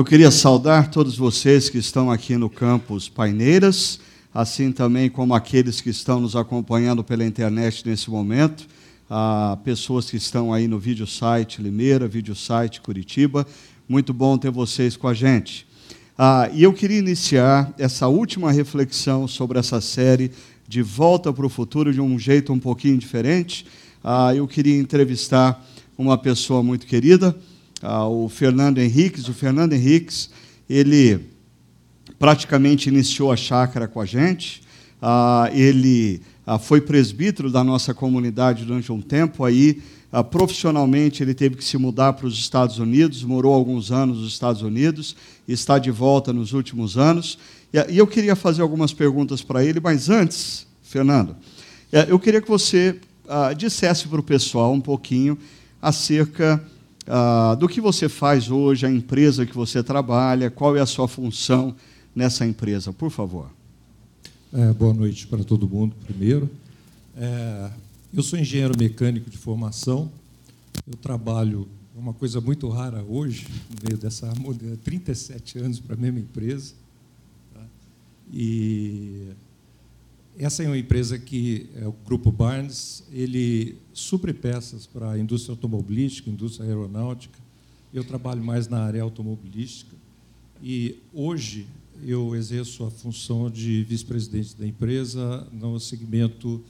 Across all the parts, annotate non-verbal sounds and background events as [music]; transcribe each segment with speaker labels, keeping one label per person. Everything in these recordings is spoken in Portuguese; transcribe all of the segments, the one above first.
Speaker 1: Eu queria saudar todos vocês que estão aqui no campus Paineiras, assim também como aqueles que estão nos acompanhando pela internet nesse momento, a pessoas que estão aí no vídeo site Limeira, vídeo site Curitiba. Muito bom ter vocês com a gente. Ah, e eu queria iniciar essa última reflexão sobre essa série de Volta para o Futuro de um jeito um pouquinho diferente. Ah, eu queria entrevistar uma pessoa muito querida, ah, o Fernando Henriques. O Fernando Henriques, ele praticamente iniciou a chácara com a gente. Ah, ele ah, foi presbítero da nossa comunidade durante um tempo. Aí, ah, profissionalmente, ele teve que se mudar para os Estados Unidos, morou alguns anos nos Estados Unidos, está de volta nos últimos anos. E, e eu queria fazer algumas perguntas para ele, mas antes, Fernando, eh, eu queria que você ah, dissesse para o pessoal um pouquinho acerca ah, do que você faz hoje, a empresa que você trabalha, qual é a sua função nessa empresa, por favor.
Speaker 2: É, boa noite para todo mundo, primeiro. É, eu sou engenheiro mecânico de formação. Eu trabalho uma coisa muito rara hoje, no meio dessa 37 anos para a mesma empresa. Tá? E essa é uma empresa que é o Grupo Barnes, ele supre peças para a indústria automobilística, indústria aeronáutica. Eu trabalho mais na área automobilística e hoje eu exerço a função de vice-presidente da empresa no segmento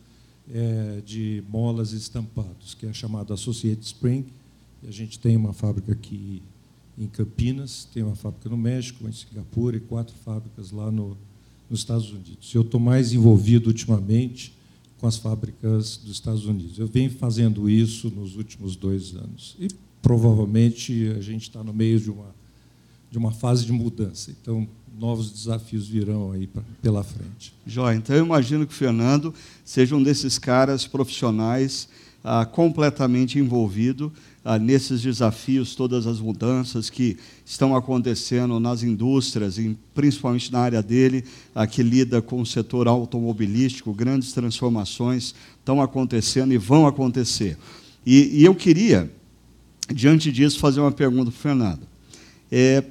Speaker 2: é, de molas e estampados, que é chamado Associated Spring. A gente tem uma fábrica aqui em Campinas, tem uma fábrica no México, em Singapura e quatro fábricas lá no, nos Estados Unidos. Eu estou mais envolvido ultimamente com as fábricas dos Estados Unidos. Eu venho fazendo isso nos últimos dois anos. E provavelmente a gente está no meio de uma, de uma fase de mudança. Então, novos desafios virão aí pra, pela frente.
Speaker 1: Jó, então eu imagino que o Fernando seja um desses caras profissionais ah, completamente envolvido ah, nesses desafios, todas as mudanças que estão acontecendo nas indústrias, e principalmente na área dele, ah, que lida com o setor automobilístico, grandes transformações estão acontecendo e vão acontecer. E, e eu queria, diante disso, fazer uma pergunta para o Fernando. É,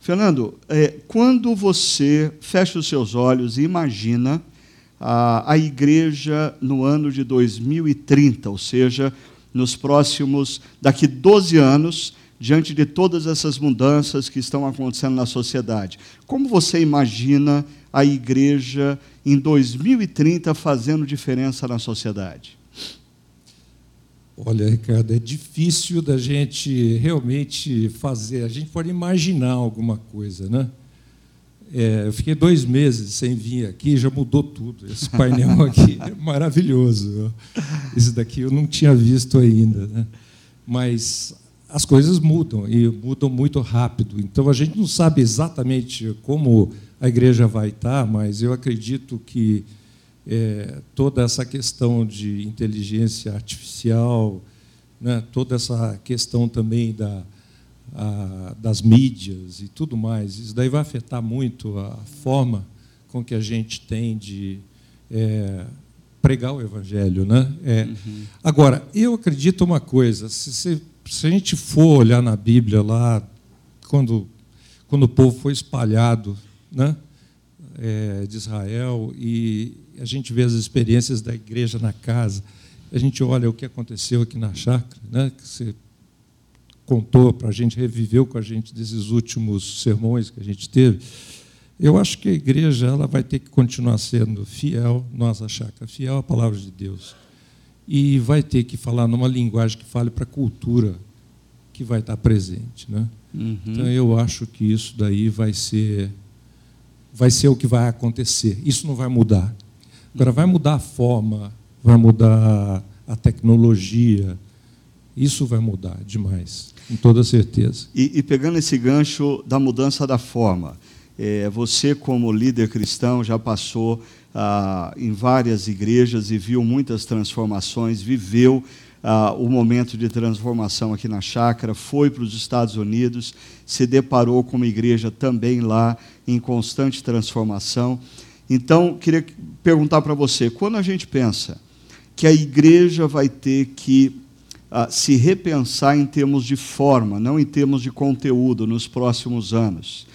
Speaker 1: Fernando, é, quando você fecha os seus olhos e imagina a, a igreja no ano de 2030, ou seja, nos próximos, daqui 12 anos, diante de todas essas mudanças que estão acontecendo na sociedade, como você imagina a igreja em 2030 fazendo diferença na sociedade?
Speaker 2: Olha, Ricardo, é difícil da gente realmente fazer. A gente pode imaginar alguma coisa, né? É, eu fiquei dois meses sem vir aqui, já mudou tudo. Esse painel [laughs] aqui é maravilhoso. Esse daqui eu não tinha visto ainda, né? Mas as coisas mudam e mudam muito rápido. Então a gente não sabe exatamente como a igreja vai estar, mas eu acredito que é, toda essa questão de inteligência artificial, né, toda essa questão também da, a, das mídias e tudo mais, isso daí vai afetar muito a forma com que a gente tem de é, pregar o evangelho, né? É. Uhum. Agora, eu acredito uma coisa: se, se, se, a gente for olhar na Bíblia lá, quando quando o povo foi espalhado, né? É, de Israel e a gente vê as experiências da igreja na casa, a gente olha o que aconteceu aqui na chácara, né, que você contou para a gente, reviveu com a gente desses últimos sermões que a gente teve. Eu acho que a igreja ela vai ter que continuar sendo fiel, nossa chácara, fiel à palavra de Deus. E vai ter que falar numa linguagem que fale para a cultura que vai estar presente. Né? Uhum. Então, eu acho que isso daí vai ser, vai ser o que vai acontecer. Isso não vai mudar. Agora, vai mudar a forma, vai mudar a tecnologia, isso vai mudar demais, com toda certeza.
Speaker 1: E, e pegando esse gancho da mudança da forma, é, você, como líder cristão, já passou ah, em várias igrejas e viu muitas transformações, viveu ah, o momento de transformação aqui na chácara, foi para os Estados Unidos, se deparou com uma igreja também lá em constante transformação. Então, queria perguntar para você: quando a gente pensa que a igreja vai ter que se repensar em termos de forma, não em termos de conteúdo nos próximos anos.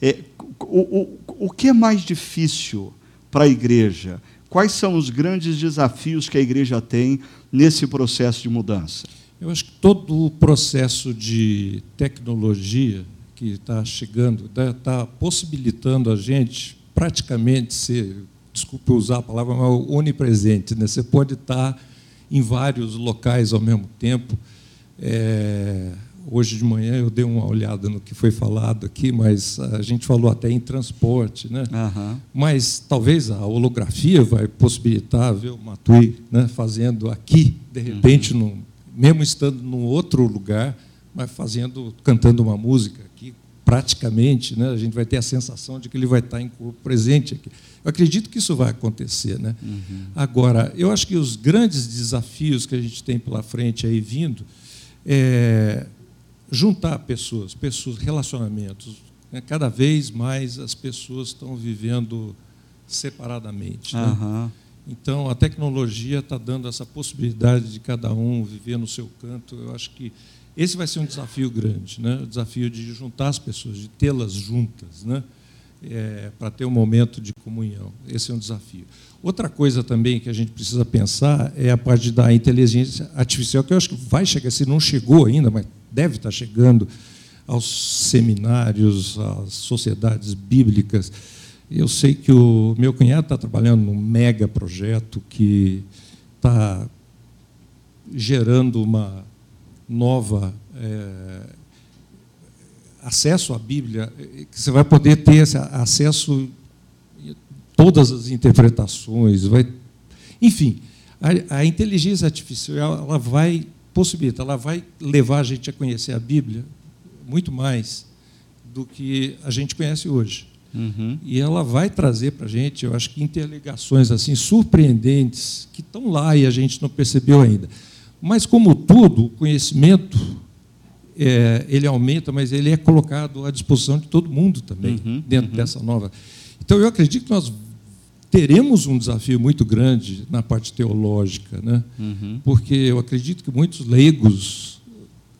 Speaker 1: É, o, o, o que é mais difícil para a igreja? Quais são os grandes desafios que a igreja tem nesse processo de mudança?
Speaker 2: Eu acho que todo o processo de tecnologia que está chegando, está tá possibilitando a gente praticamente ser, desculpe usar a palavra, mas onipresente. Né? Você pode estar tá em vários locais ao mesmo tempo. É, hoje de manhã eu dei uma olhada no que foi falado aqui, mas a gente falou até em transporte, né? Uhum. Mas talvez a holografia vai possibilitar ver o Matui né, fazendo aqui, de repente, uhum. num, mesmo estando num outro lugar, mas fazendo, cantando uma música praticamente, né? A gente vai ter a sensação de que ele vai estar em corpo presente aqui. Eu acredito que isso vai acontecer, né? Uhum. Agora, eu acho que os grandes desafios que a gente tem pela frente aí vindo é juntar pessoas, pessoas, relacionamentos. Né? Cada vez mais as pessoas estão vivendo separadamente. Né? Uhum. Então, a tecnologia está dando essa possibilidade de cada um viver no seu canto. Eu acho que esse vai ser um desafio grande, né? o desafio de juntar as pessoas, de tê-las juntas, né? É, para ter um momento de comunhão. Esse é um desafio. Outra coisa também que a gente precisa pensar é a parte da inteligência artificial, que eu acho que vai chegar, se não chegou ainda, mas deve estar chegando aos seminários, às sociedades bíblicas. Eu sei que o meu cunhado está trabalhando num mega projeto que está gerando uma nova é, acesso à Bíblia, que você vai poder ter esse acesso a todas as interpretações, vai, enfim, a, a inteligência artificial ela vai possibilita, ela vai levar a gente a conhecer a Bíblia muito mais do que a gente conhece hoje. Uhum. E ela vai trazer para a gente, eu acho que interligações assim surpreendentes que estão lá e a gente não percebeu ainda. Mas como tudo, o conhecimento é, ele aumenta, mas ele é colocado à disposição de todo mundo também uhum, dentro uhum. dessa nova. Então eu acredito que nós teremos um desafio muito grande na parte teológica, né? Uhum. porque eu acredito que muitos leigos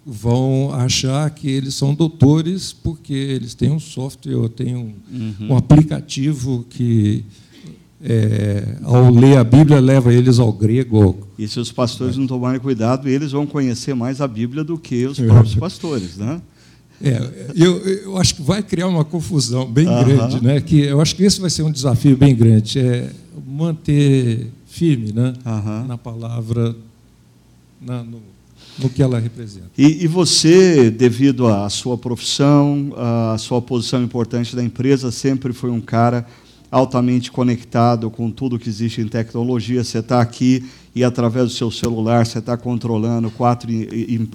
Speaker 2: vão achar que eles são doutores porque eles têm um software ou têm um, uhum. um aplicativo que, é, ao ler a Bíblia, leva eles ao grego.
Speaker 1: E se os pastores não tomarem cuidado, eles vão conhecer mais a Bíblia do que os próprios pastores. Né?
Speaker 2: É, eu, eu acho que vai criar uma confusão bem grande, né? Que eu acho que esse vai ser um desafio bem grande, é manter firme, né? Na palavra, na, no, no que ela representa.
Speaker 1: E, e, você, devido à sua profissão, à sua posição importante da empresa, sempre foi um cara altamente conectado com tudo que existe em tecnologia. Você está aqui e, através do seu celular, você está controlando quatro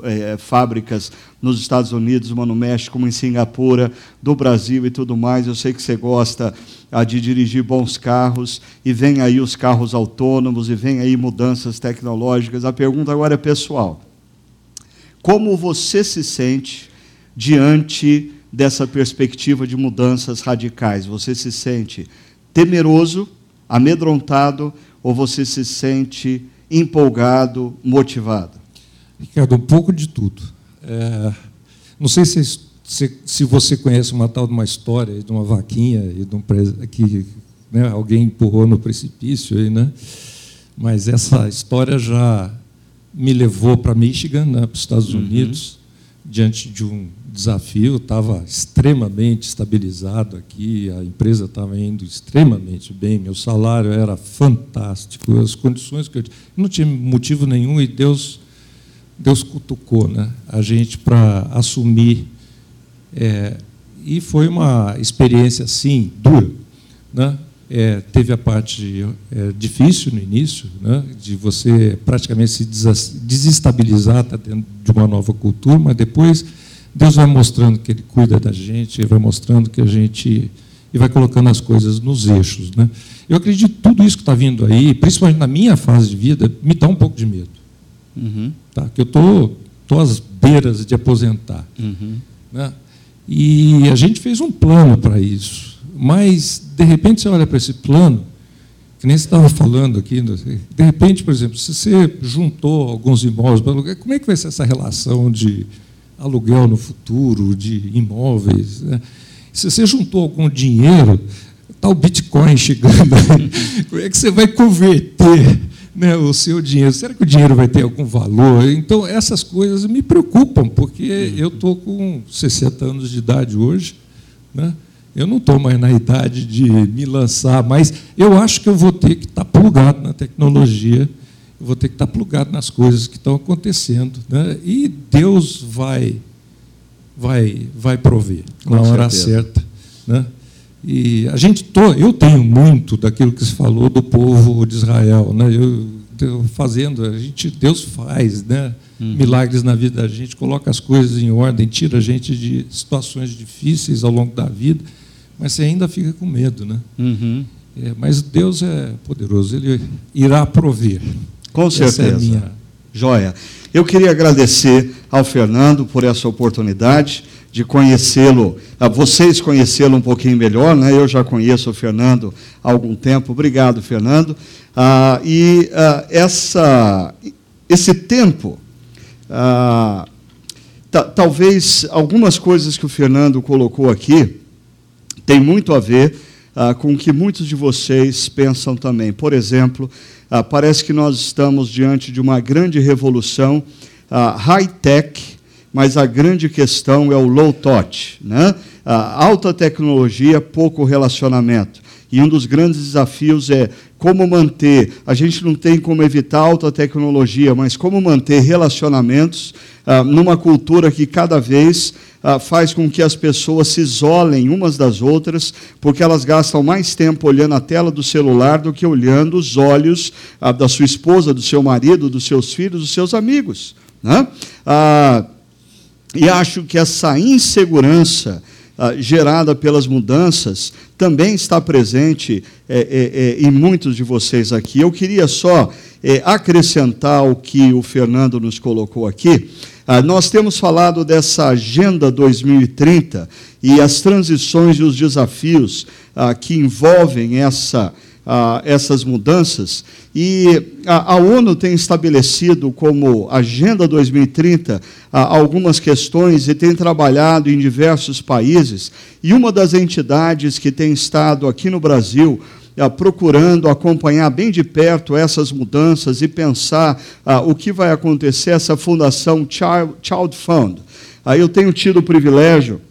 Speaker 1: é, fábricas nos Estados Unidos, uma no México, uma em Singapura, do Brasil e tudo mais. Eu sei que você gosta ah, de dirigir bons carros e vem aí os carros autônomos e vem aí mudanças tecnológicas. A pergunta agora é pessoal. Como você se sente diante dessa perspectiva de mudanças radicais? Você se sente temeroso, amedrontado ou você se sente empolgado, motivado?
Speaker 2: Ricardo, um pouco de tudo. É, não sei se, se, se, você conhece uma tal de uma história de uma vaquinha e de um, que né, alguém empurrou no precipício, aí, né? mas essa história já me levou para Michigan, né, para os Estados uhum. Unidos, uhum. diante de um desafio, estava extremamente estabilizado aqui, a empresa estava indo extremamente bem, meu salário era fantástico, as condições que eu tinha, não tinha motivo nenhum e Deus Deus cutucou né, a gente para assumir. É, e foi uma experiência, sim, dura. Né? É, teve a parte é, difícil no início, né, de você praticamente se desestabilizar tá dentro de uma nova cultura, mas depois Deus vai mostrando que Ele cuida da gente, Ele vai mostrando que a gente. e vai colocando as coisas nos eixos. Né? Eu acredito que tudo isso que está vindo aí, principalmente na minha fase de vida, me dá um pouco de medo. Uhum. Tá? Que eu estou tô, tô às beiras de aposentar. Uhum. Né? E a gente fez um plano para isso. Mas, de repente, você olha para esse plano, que nem você estava falando aqui, de repente, por exemplo, se você juntou alguns imóveis para aluguel, como é que vai ser essa relação de aluguel no futuro, de imóveis? Né? Se você juntou algum dinheiro, está o Bitcoin chegando, [laughs] como é que você vai converter né, o seu dinheiro? Será que o dinheiro vai ter algum valor? Então, essas coisas me preocupam, porque eu estou com 60 anos de idade hoje, né? Eu não estou mais na idade de me lançar, mas eu acho que eu vou ter que estar tá plugado na tecnologia, eu vou ter que estar plugado nas coisas que estão acontecendo. Né? E Deus vai, vai, vai prover Com na hora certa. Né? E a gente, eu tenho muito daquilo que se falou do povo de Israel. Né? Eu, fazendo, a gente, Deus faz, né? uhum. milagres na vida da gente, coloca as coisas em ordem, tira a gente de situações difíceis ao longo da vida, mas você ainda fica com medo, né?
Speaker 1: Uhum.
Speaker 2: É, mas Deus é poderoso, Ele irá prover.
Speaker 1: Com certeza. Essa é. Joia. Eu queria agradecer ao Fernando por essa oportunidade de conhecê-lo, vocês conhecê-lo um pouquinho melhor, né? Eu já conheço o Fernando há algum tempo. Obrigado, Fernando. Ah, e ah, essa, esse tempo ah, talvez algumas coisas que o Fernando colocou aqui tem muito a ver ah, com o que muitos de vocês pensam também. Por exemplo, ah, parece que nós estamos diante de uma grande revolução ah, high-tech, mas a grande questão é o low-touch, né? alta tecnologia, pouco relacionamento. E um dos grandes desafios é como manter, a gente não tem como evitar alta tecnologia, mas como manter relacionamentos ah, numa cultura que cada vez ah, faz com que as pessoas se isolem umas das outras, porque elas gastam mais tempo olhando a tela do celular do que olhando os olhos ah, da sua esposa, do seu marido, dos seus filhos, dos seus amigos. Né? Ah, e acho que essa insegurança ah, gerada pelas mudanças também está presente é, é, em muitos de vocês aqui. Eu queria só é, acrescentar o que o Fernando nos colocou aqui. Ah, nós temos falado dessa Agenda 2030 e as transições e os desafios ah, que envolvem essa essas mudanças. E a, a, ONU tem estabelecido como Agenda 2030 algumas questões e tem trabalhado em diversos países. E uma das entidades que tem estado aqui no Brasil procurando acompanhar bem de perto essas mudanças e pensar o que vai acontecer, essa fundação Child, Child Fund. Aí eu tenho tido o privilégio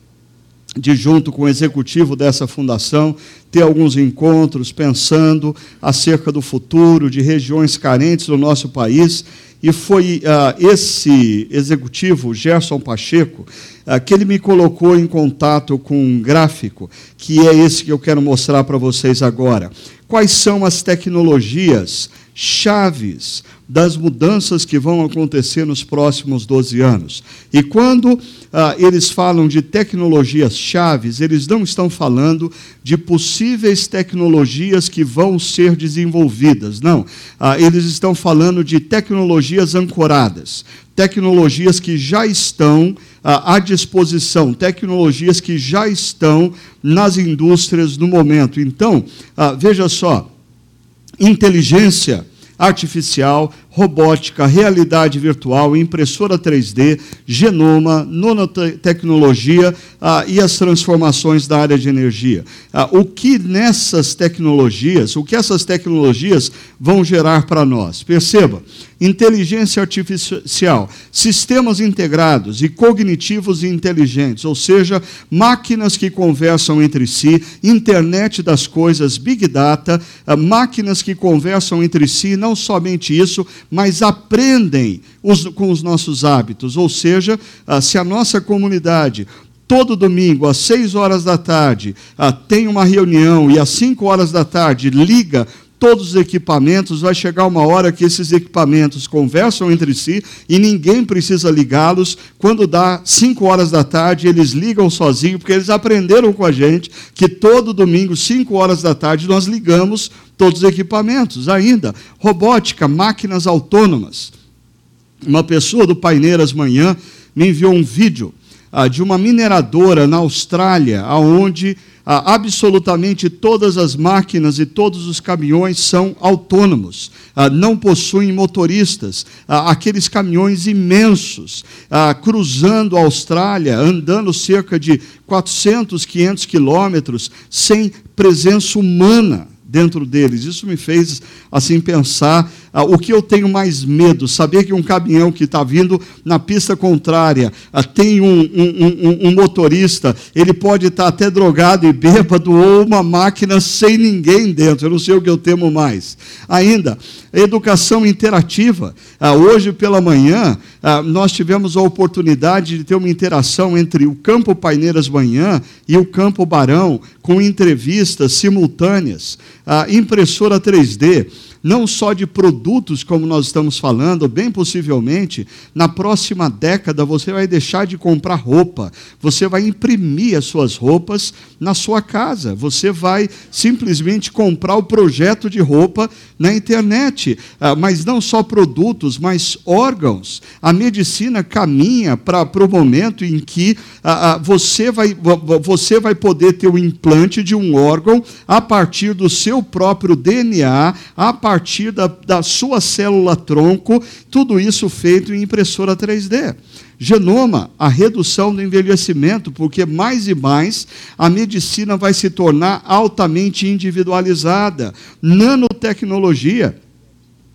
Speaker 1: de, junto com o executivo dessa fundação, ter alguns encontros pensando acerca do futuro de regiões carentes do nosso país. E foi uh, esse executivo, Gerson Pacheco, uh, que ele me colocou em contato com um gráfico, que é esse que eu quero mostrar para vocês agora. Quais são as tecnologias chaves das mudanças que vão acontecer nos próximos 12 anos. E quando ah, eles falam de tecnologias chaves, eles não estão falando de possíveis tecnologias que vão ser desenvolvidas, não. Ah, eles estão falando de tecnologias ancoradas, tecnologias que já estão ah, à disposição, tecnologias que já estão nas indústrias no momento. Então, ah, veja só, inteligência artificial, robótica, realidade virtual, impressora 3D, genoma, nanotecnologia ah, e as transformações da área de energia. Ah, o que nessas tecnologias, o que essas tecnologias vão gerar para nós? Perceba, inteligência artificial, sistemas integrados e cognitivos e inteligentes, ou seja, máquinas que conversam entre si, internet das coisas, big data, ah, máquinas que conversam entre si, não somente isso, mas aprendem os, com os nossos hábitos, ou seja, ah, se a nossa comunidade todo domingo, às seis horas da tarde, ah, tem uma reunião e às cinco horas da tarde liga todos os equipamentos, vai chegar uma hora que esses equipamentos conversam entre si e ninguém precisa ligá-los. Quando dá 5 horas da tarde, eles ligam sozinhos, porque eles aprenderam com a gente que todo domingo, 5 horas da tarde, nós ligamos todos os equipamentos. Ainda, robótica, máquinas autônomas. Uma pessoa do Paineiras Manhã me enviou um vídeo ah, de uma mineradora na Austrália, onde ah, absolutamente todas as máquinas e todos os caminhões são autônomos, ah, não possuem motoristas. Aqueles caminhões imensos cruzando a Austrália, andando cerca de 400, 500 quilômetros, sem presença humana dentro deles. Isso me fez assim pensar ah, o que eu tenho mais medo, saber que um caminhão que está vindo na pista contrária ah, tem um, um, um, um, motorista, ele pode estar tá até drogado e bêbado, ou uma máquina sem ninguém dentro. Eu não sei o que eu temo mais. Ainda, educação interativa. Ah, hoje pela manhã, nós tivemos a oportunidade de ter uma interação entre o Campo Paineiras Manhã e o Campo Barão, com entrevistas simultâneas, impressora 3D não só de produtos, como nós estamos falando, bem possivelmente, na próxima década você vai deixar de comprar roupa, você vai imprimir as suas roupas na sua casa, você vai simplesmente comprar o projeto de roupa na internet, ah, mas não só produtos, mas órgãos. A medicina caminha para o momento em que ah, ah, você, vai, você vai poder ter o implante de um órgão a partir do seu próprio DNA, a partir partir da, da sua célula tronco, tudo isso feito em impressora 3D. Genoma, a redução do envelhecimento, porque mais e mais a medicina vai se tornar altamente individualizada. Nanotecnologia,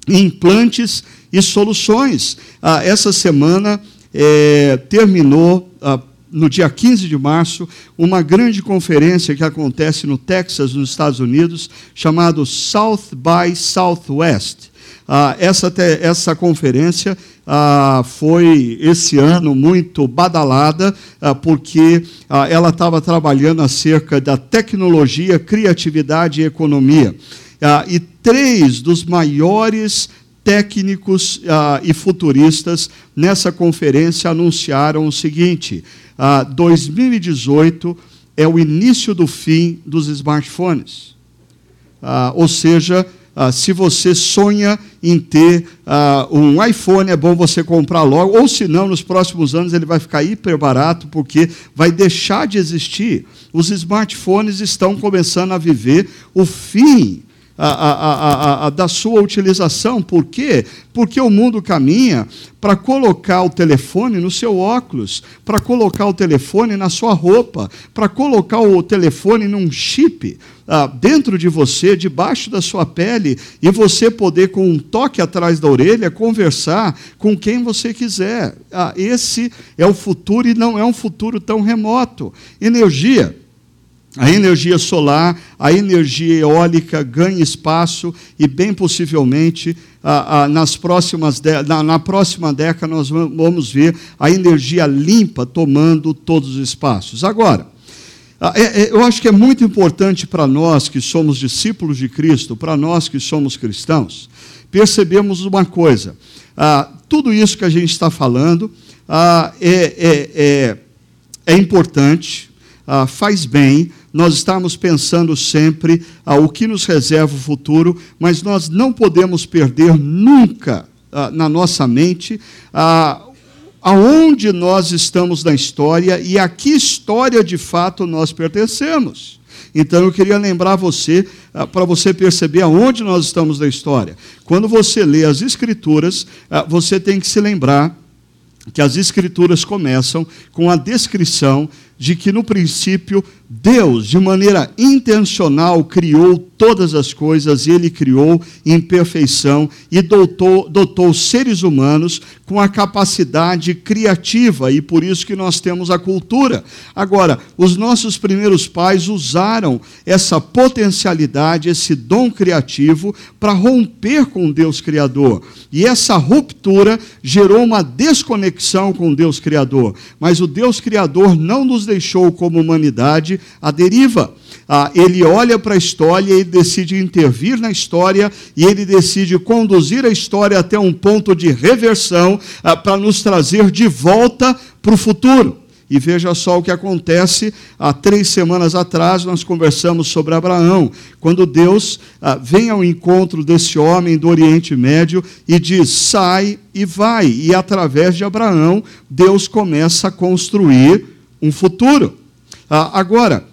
Speaker 1: implantes e soluções. Ah, essa semana é, terminou. Ah, no dia 15 de março, uma grande conferência que acontece no Texas, nos Estados Unidos, chamado South by Southwest. Ah, essa, essa conferência ah, foi esse ano muito badalada, ah, porque ah, ela estava trabalhando acerca da tecnologia, criatividade e economia. Ah, e três dos maiores técnicos ah, e futuristas nessa conferência anunciaram o seguinte: ah, 2018 é o início do fim dos smartphones. Ah, ou seja, ah, se você sonha em ter ah, um iPhone, é bom você comprar logo, ou se não, nos próximos anos ele vai ficar hiper barato, porque vai deixar de existir. Os smartphones estão começando a viver o fim a, a, da sua utilização. Por quê? Porque o mundo caminha para colocar o telefone no seu óculos, para colocar o telefone na sua roupa, para colocar o telefone num chip ah, dentro de você, debaixo da sua pele, e você poder, com um toque atrás da orelha, conversar com quem você quiser. Ah, esse é o futuro e não é um futuro tão remoto. Energia a energia solar, a energia eólica ganha espaço e, bem possivelmente, nas próximas na, na, próxima década, nós vamos ver a energia limpa tomando todos os espaços. Agora, é, é, eu acho que é muito importante para nós que somos discípulos de Cristo, para nós que somos cristãos, percebemos uma coisa: tudo isso que a gente está falando é, é, é, é importante, faz bem, nós estamos pensando sempre o que nos reserva o futuro, mas nós não podemos perder nunca ah, na nossa mente ah, aonde nós estamos na história e a que história de fato nós pertencemos. Então eu queria lembrar você, ah, para você perceber aonde nós estamos na história. Quando você lê as Escrituras, ah, você tem que se lembrar que as Escrituras começam com a descrição de que, no princípio, Deus, de maneira intencional, criou todas as coisas, e Ele criou em perfeição e dotou, dotou seres humanos com a capacidade criativa, e por isso que nós temos a cultura. Agora, os nossos primeiros pais usaram essa potencialidade, esse dom criativo, para romper com Deus Criador. E essa ruptura gerou uma desconexão com Deus Criador. Mas o Deus Criador não nos deixou, como humanidade, a deriva. Ah, ele olha para a história, ele decide intervir na história e ele decide conduzir a história até um ponto de reversão ah, para nos trazer de volta para o futuro. E veja só o que acontece. Há três semanas atrás, nós conversamos sobre Abraão, quando Deus ah, vem ao encontro desse homem do Oriente Médio e diz: sai e vai. E através de Abraão, Deus começa a construir um futuro. Ah, agora,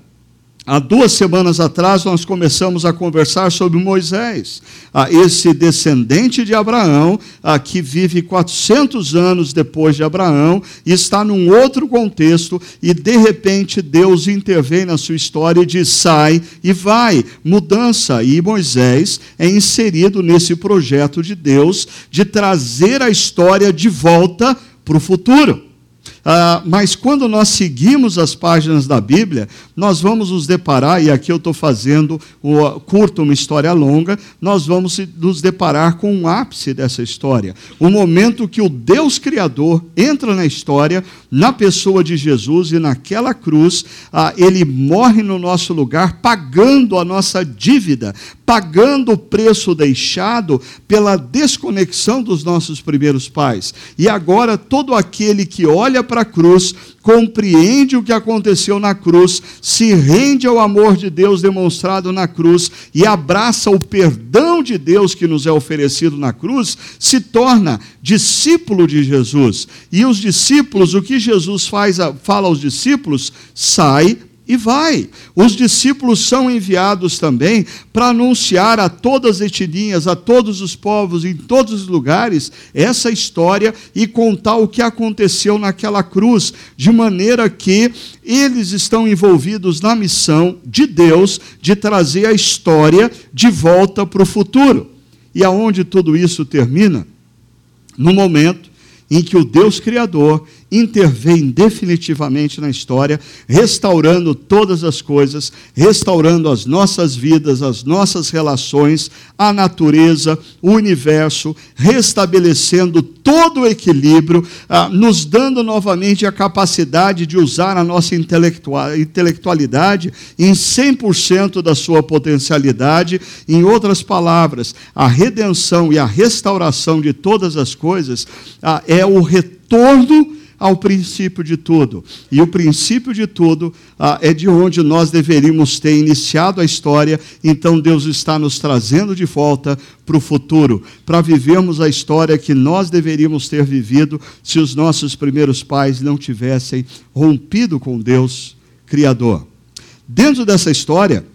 Speaker 1: Há duas semanas atrás, nós começamos a conversar sobre Moisés, esse descendente de Abraão, que vive 400 anos depois de Abraão, e está num outro contexto, e de repente Deus intervém na sua história e diz: sai e vai, mudança. E Moisés é inserido nesse projeto de Deus de trazer a história de volta para o futuro. Ah, mas quando nós seguimos as páginas da Bíblia, nós vamos nos deparar, e aqui eu estou fazendo o, curto uma história longa, nós vamos nos deparar com um ápice dessa história. O momento que o Deus Criador entra na história, na pessoa de Jesus, e naquela cruz, ah, ele morre no nosso lugar, pagando a nossa dívida, pagando o preço deixado pela desconexão dos nossos primeiros pais. E agora, todo aquele que olha para a cruz, compreende o que aconteceu na cruz, se rende ao amor de Deus demonstrado na cruz e abraça o perdão de Deus que nos é oferecido na cruz, se torna discípulo de Jesus. E os discípulos, o que Jesus faz, fala aos discípulos, sai e vai. Os discípulos são enviados também para anunciar a todas as etnias, a todos os povos, em todos os lugares, essa história e contar o que aconteceu naquela cruz, de maneira que eles estão envolvidos na missão de Deus de trazer a história de volta para o futuro. E aonde tudo isso termina? No momento em que o Deus Criador intervém definitivamente na história, restaurando todas as coisas, restaurando as nossas vidas, as nossas relações, a natureza, o universo, restabelecendo todo o equilíbrio, ah, nos dando novamente a capacidade de usar a nossa intelectualidade em 100% da sua potencialidade. Em outras palavras, a redenção e a restauração de todas as coisas ah, é o retorno ao princípio de tudo. E o princípio de tudo ah, é de onde nós deveríamos ter iniciado a história, então Deus está nos trazendo de volta para o futuro, para vivermos a história que nós deveríamos ter vivido se os nossos primeiros pais não tivessem rompido com Deus Criador. Dentro dessa história,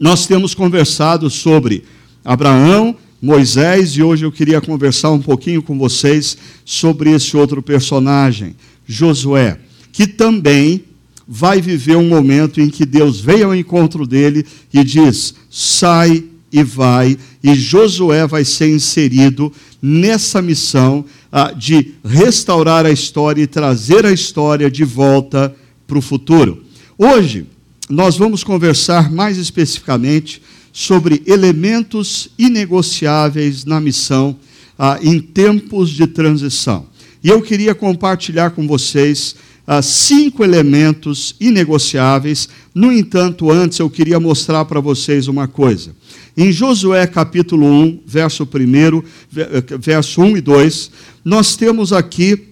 Speaker 1: nós temos conversado sobre Abraão, Moisés, e hoje eu queria conversar um pouquinho com vocês sobre esse outro personagem, Josué, que também vai viver um momento em que Deus veio ao encontro dele e diz: sai e vai, e Josué vai ser inserido nessa missão ah, de restaurar a história e trazer a história de volta para o futuro. Hoje, nós vamos conversar mais especificamente sobre elementos inegociáveis na missão ah, em tempos de transição. E eu queria compartilhar com vocês ah, cinco elementos inegociáveis. No entanto, antes eu queria mostrar para vocês uma coisa. Em Josué capítulo 1, verso 1, verso 1 e 2, nós temos aqui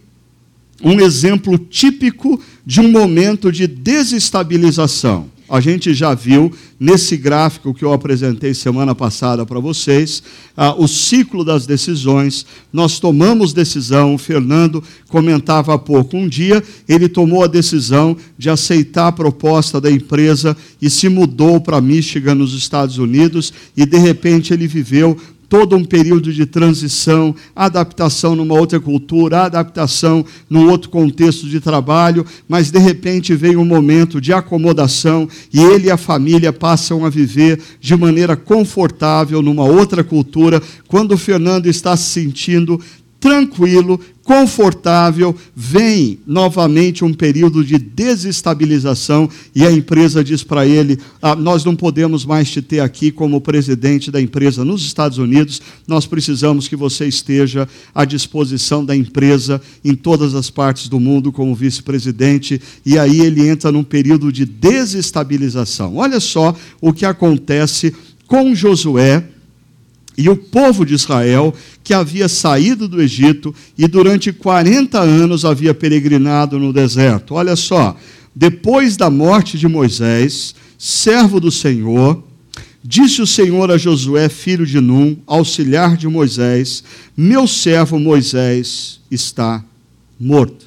Speaker 1: um exemplo típico de um momento de desestabilização a gente já viu nesse gráfico que eu apresentei semana passada para vocês, ah, o ciclo das decisões. Nós tomamos decisão, o Fernando comentava há pouco. Um dia ele tomou a decisão de aceitar a proposta da empresa e se mudou para Michigan, nos Estados Unidos, e de repente ele viveu todo um período de transição, adaptação numa outra cultura, adaptação num outro contexto de trabalho, mas de repente vem um momento de acomodação e ele e a família passam a viver de maneira confortável numa outra cultura, quando o Fernando está se sentindo tranquilo, confortável, vem novamente um período de desestabilização e a empresa diz para ele: ah, Nós não podemos mais te ter aqui como presidente da empresa nos Estados Unidos, nós precisamos que você esteja à disposição da empresa em todas as partes do mundo como vice-presidente. E aí ele entra num período de desestabilização. Olha só o que acontece com Josué e o povo de Israel, que havia saído do Egito e durante 40 anos havia peregrinado no deserto. Olha só, depois da morte de Moisés, servo do Senhor, disse o Senhor a Josué, filho de Num, auxiliar de Moisés: Meu servo Moisés está morto.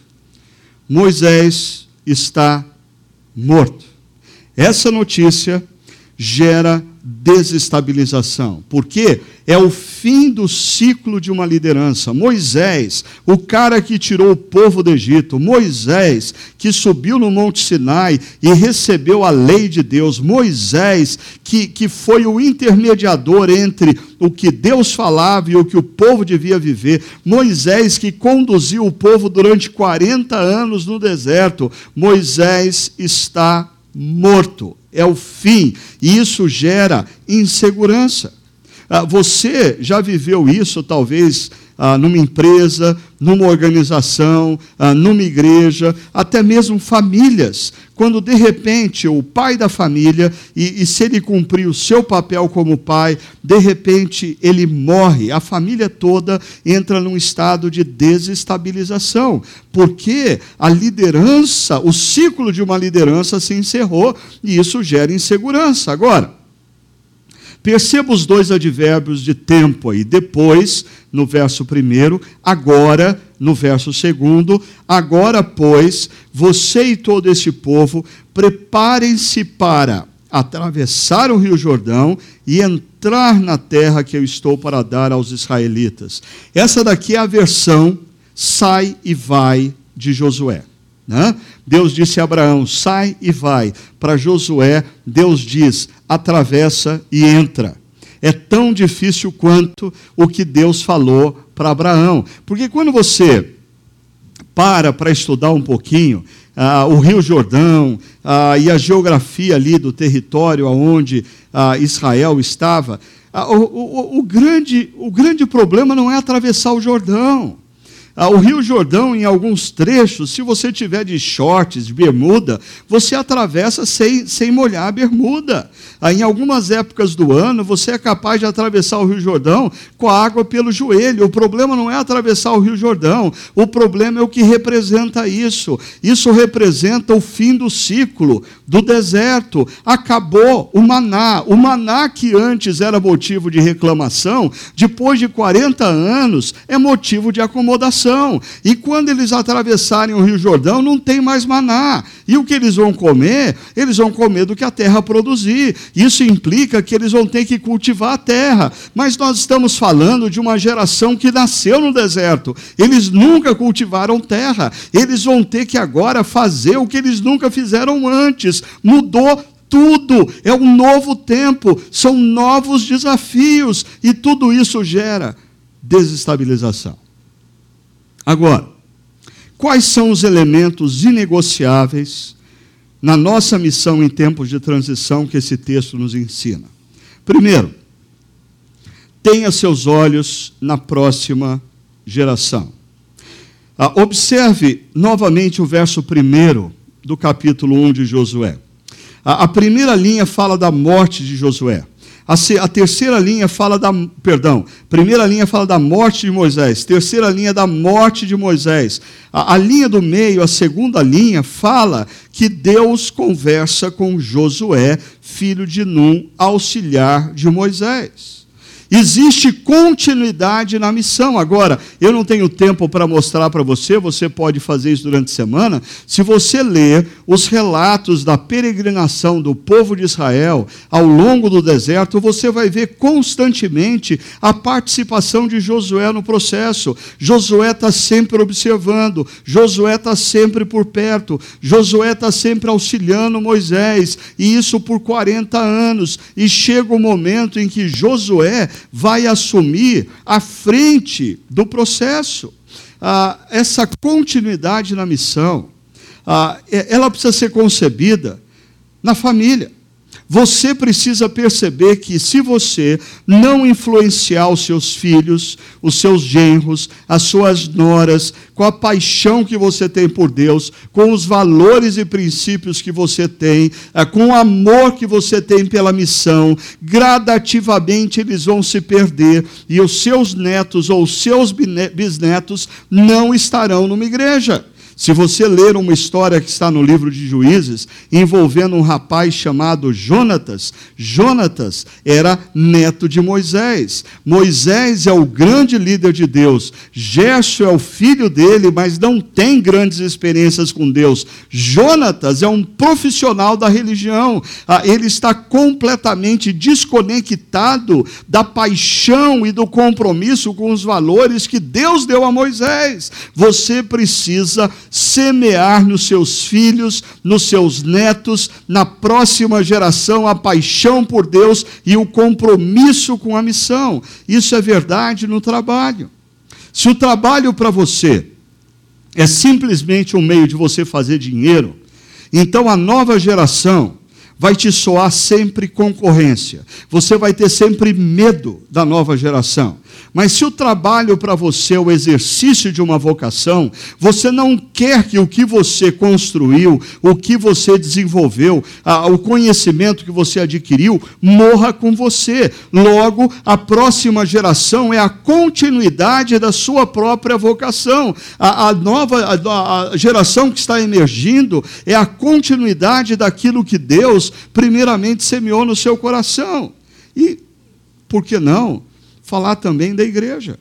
Speaker 1: Moisés está morto. Essa notícia gera desestabilização. Porque é o fim do ciclo de uma liderança. Moisés, o cara que tirou o povo do Egito, Moisés, que subiu no Monte Sinai e recebeu a lei de Deus, Moisés, que, que foi o intermediador entre o que Deus falava e o que o povo devia viver, Moisés, que conduziu o povo durante 40 anos no deserto, Moisés está morto é o fim, e isso gera insegurança. Ah, você já viveu isso, talvez, ah, numa empresa, numa organização, ah, numa igreja, até mesmo famílias, quando de repente o pai da família, e, e se ele cumprir o seu papel como pai, de repente ele morre, a família toda entra num estado de desestabilização, porque a liderança, o ciclo de uma liderança se encerrou e isso gera insegurança. Agora, Perceba os dois advérbios de tempo aí. Depois, no verso primeiro, agora, no verso segundo, agora, pois, você e todo este povo, preparem-se para atravessar o Rio Jordão e entrar na terra que eu estou para dar aos israelitas. Essa daqui é a versão sai e vai de Josué. Né? Deus disse a Abraão: sai e vai. Para Josué, Deus diz: atravessa e entra. É tão difícil quanto o que Deus falou para Abraão. Porque quando você para para estudar um pouquinho ah, o Rio Jordão ah, e a geografia ali do território onde ah, Israel estava, ah, o, o, o, grande, o grande problema não é atravessar o Jordão. Ah, o Rio Jordão, em alguns trechos, se você tiver de shorts, de bermuda, você atravessa sem, sem molhar a bermuda. Ah, em algumas épocas do ano, você é capaz de atravessar o Rio Jordão com a água pelo joelho. O problema não é atravessar o Rio Jordão, o problema é o que representa isso. Isso representa o fim do ciclo do deserto. Acabou o maná. O maná que antes era motivo de reclamação, depois de 40 anos, é motivo de acomodação. E quando eles atravessarem o Rio Jordão, não tem mais maná. E o que eles vão comer? Eles vão comer do que a terra produzir. Isso implica que eles vão ter que cultivar a terra. Mas nós estamos falando de uma geração que nasceu no deserto. Eles nunca cultivaram terra. Eles vão ter que agora fazer o que eles nunca fizeram antes. Mudou tudo, é um novo tempo, são novos desafios, e tudo isso gera desestabilização. Agora, quais são os elementos inegociáveis na nossa missão em tempos de transição que esse texto nos ensina? Primeiro, tenha seus olhos na próxima geração. Ah, observe novamente o verso 1 do capítulo 1 de Josué. a primeira linha fala da morte de Josué. A, a terceira linha fala da, perdão, primeira linha fala da morte de Moisés, terceira linha da morte de Moisés. A, a linha do meio, a segunda linha, fala que Deus conversa com Josué, filho de Num, auxiliar de Moisés. Existe continuidade na missão. Agora, eu não tenho tempo para mostrar para você, você pode fazer isso durante a semana. Se você ler os relatos da peregrinação do povo de Israel ao longo do deserto, você vai ver constantemente a participação de Josué no processo. Josué está sempre observando, Josué está sempre por perto, Josué está sempre auxiliando Moisés, e isso por 40 anos. E chega o momento em que Josué vai assumir a frente do processo. Ah, essa continuidade na missão, ah, é, ela precisa ser concebida na família. Você precisa perceber que se você não influenciar os seus filhos, os seus genros, as suas noras, com a paixão que você tem por Deus, com os valores e princípios que você tem, eh, com o amor que você tem pela missão, gradativamente eles vão se perder e os seus netos ou os seus bisnetos não estarão numa igreja. Se você ler uma história que está no livro de Juízes, envolvendo um rapaz chamado Jonatas, Jonatas era neto de Moisés. Moisés é o grande líder de Deus. Gerson é o filho dele, mas não tem grandes experiências com Deus. Jonatas é um profissional da religião. Ah, ele está completamente desconectado da paixão e do compromisso com os valores que Deus deu a Moisés. Você precisa semear nos seus filhos, nos seus netos, na próxima geração, a paixão por Deus e o compromisso com a missão. Isso é verdade no trabalho. Se o trabalho para você é simplesmente um meio de você fazer dinheiro, então a nova geração vai te soar sempre concorrência. Você vai ter sempre medo da nova geração. Mas se o trabalho para você é o exercício de uma vocação, você não quer que o que você construiu, o que você desenvolveu, o conhecimento que você adquiriu, morra com você. Logo, a próxima geração é a continuidade da sua própria vocação. A, a nova a, a geração que está emergindo é a continuidade daquilo que Deus, primeiramente, semeou no seu coração. E, por que não? falar também da igreja.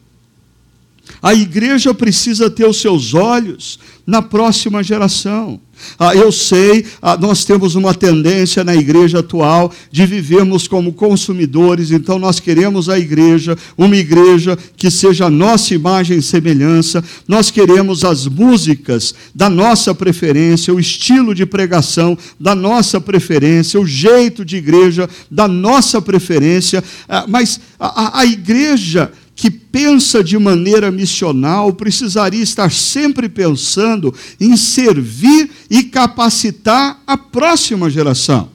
Speaker 1: A igreja precisa ter os seus olhos na próxima geração. Ah, eu sei, ah, nós temos uma tendência na igreja atual de vivermos como consumidores, então nós queremos a igreja, uma igreja que seja a nossa imagem e semelhança, nós queremos as músicas da nossa preferência, o estilo de pregação da nossa preferência, o jeito de igreja da nossa preferência, ah, mas a, a igreja que pensa de maneira missional precisaria estar sempre pensando em servir e capacitar a próxima geração.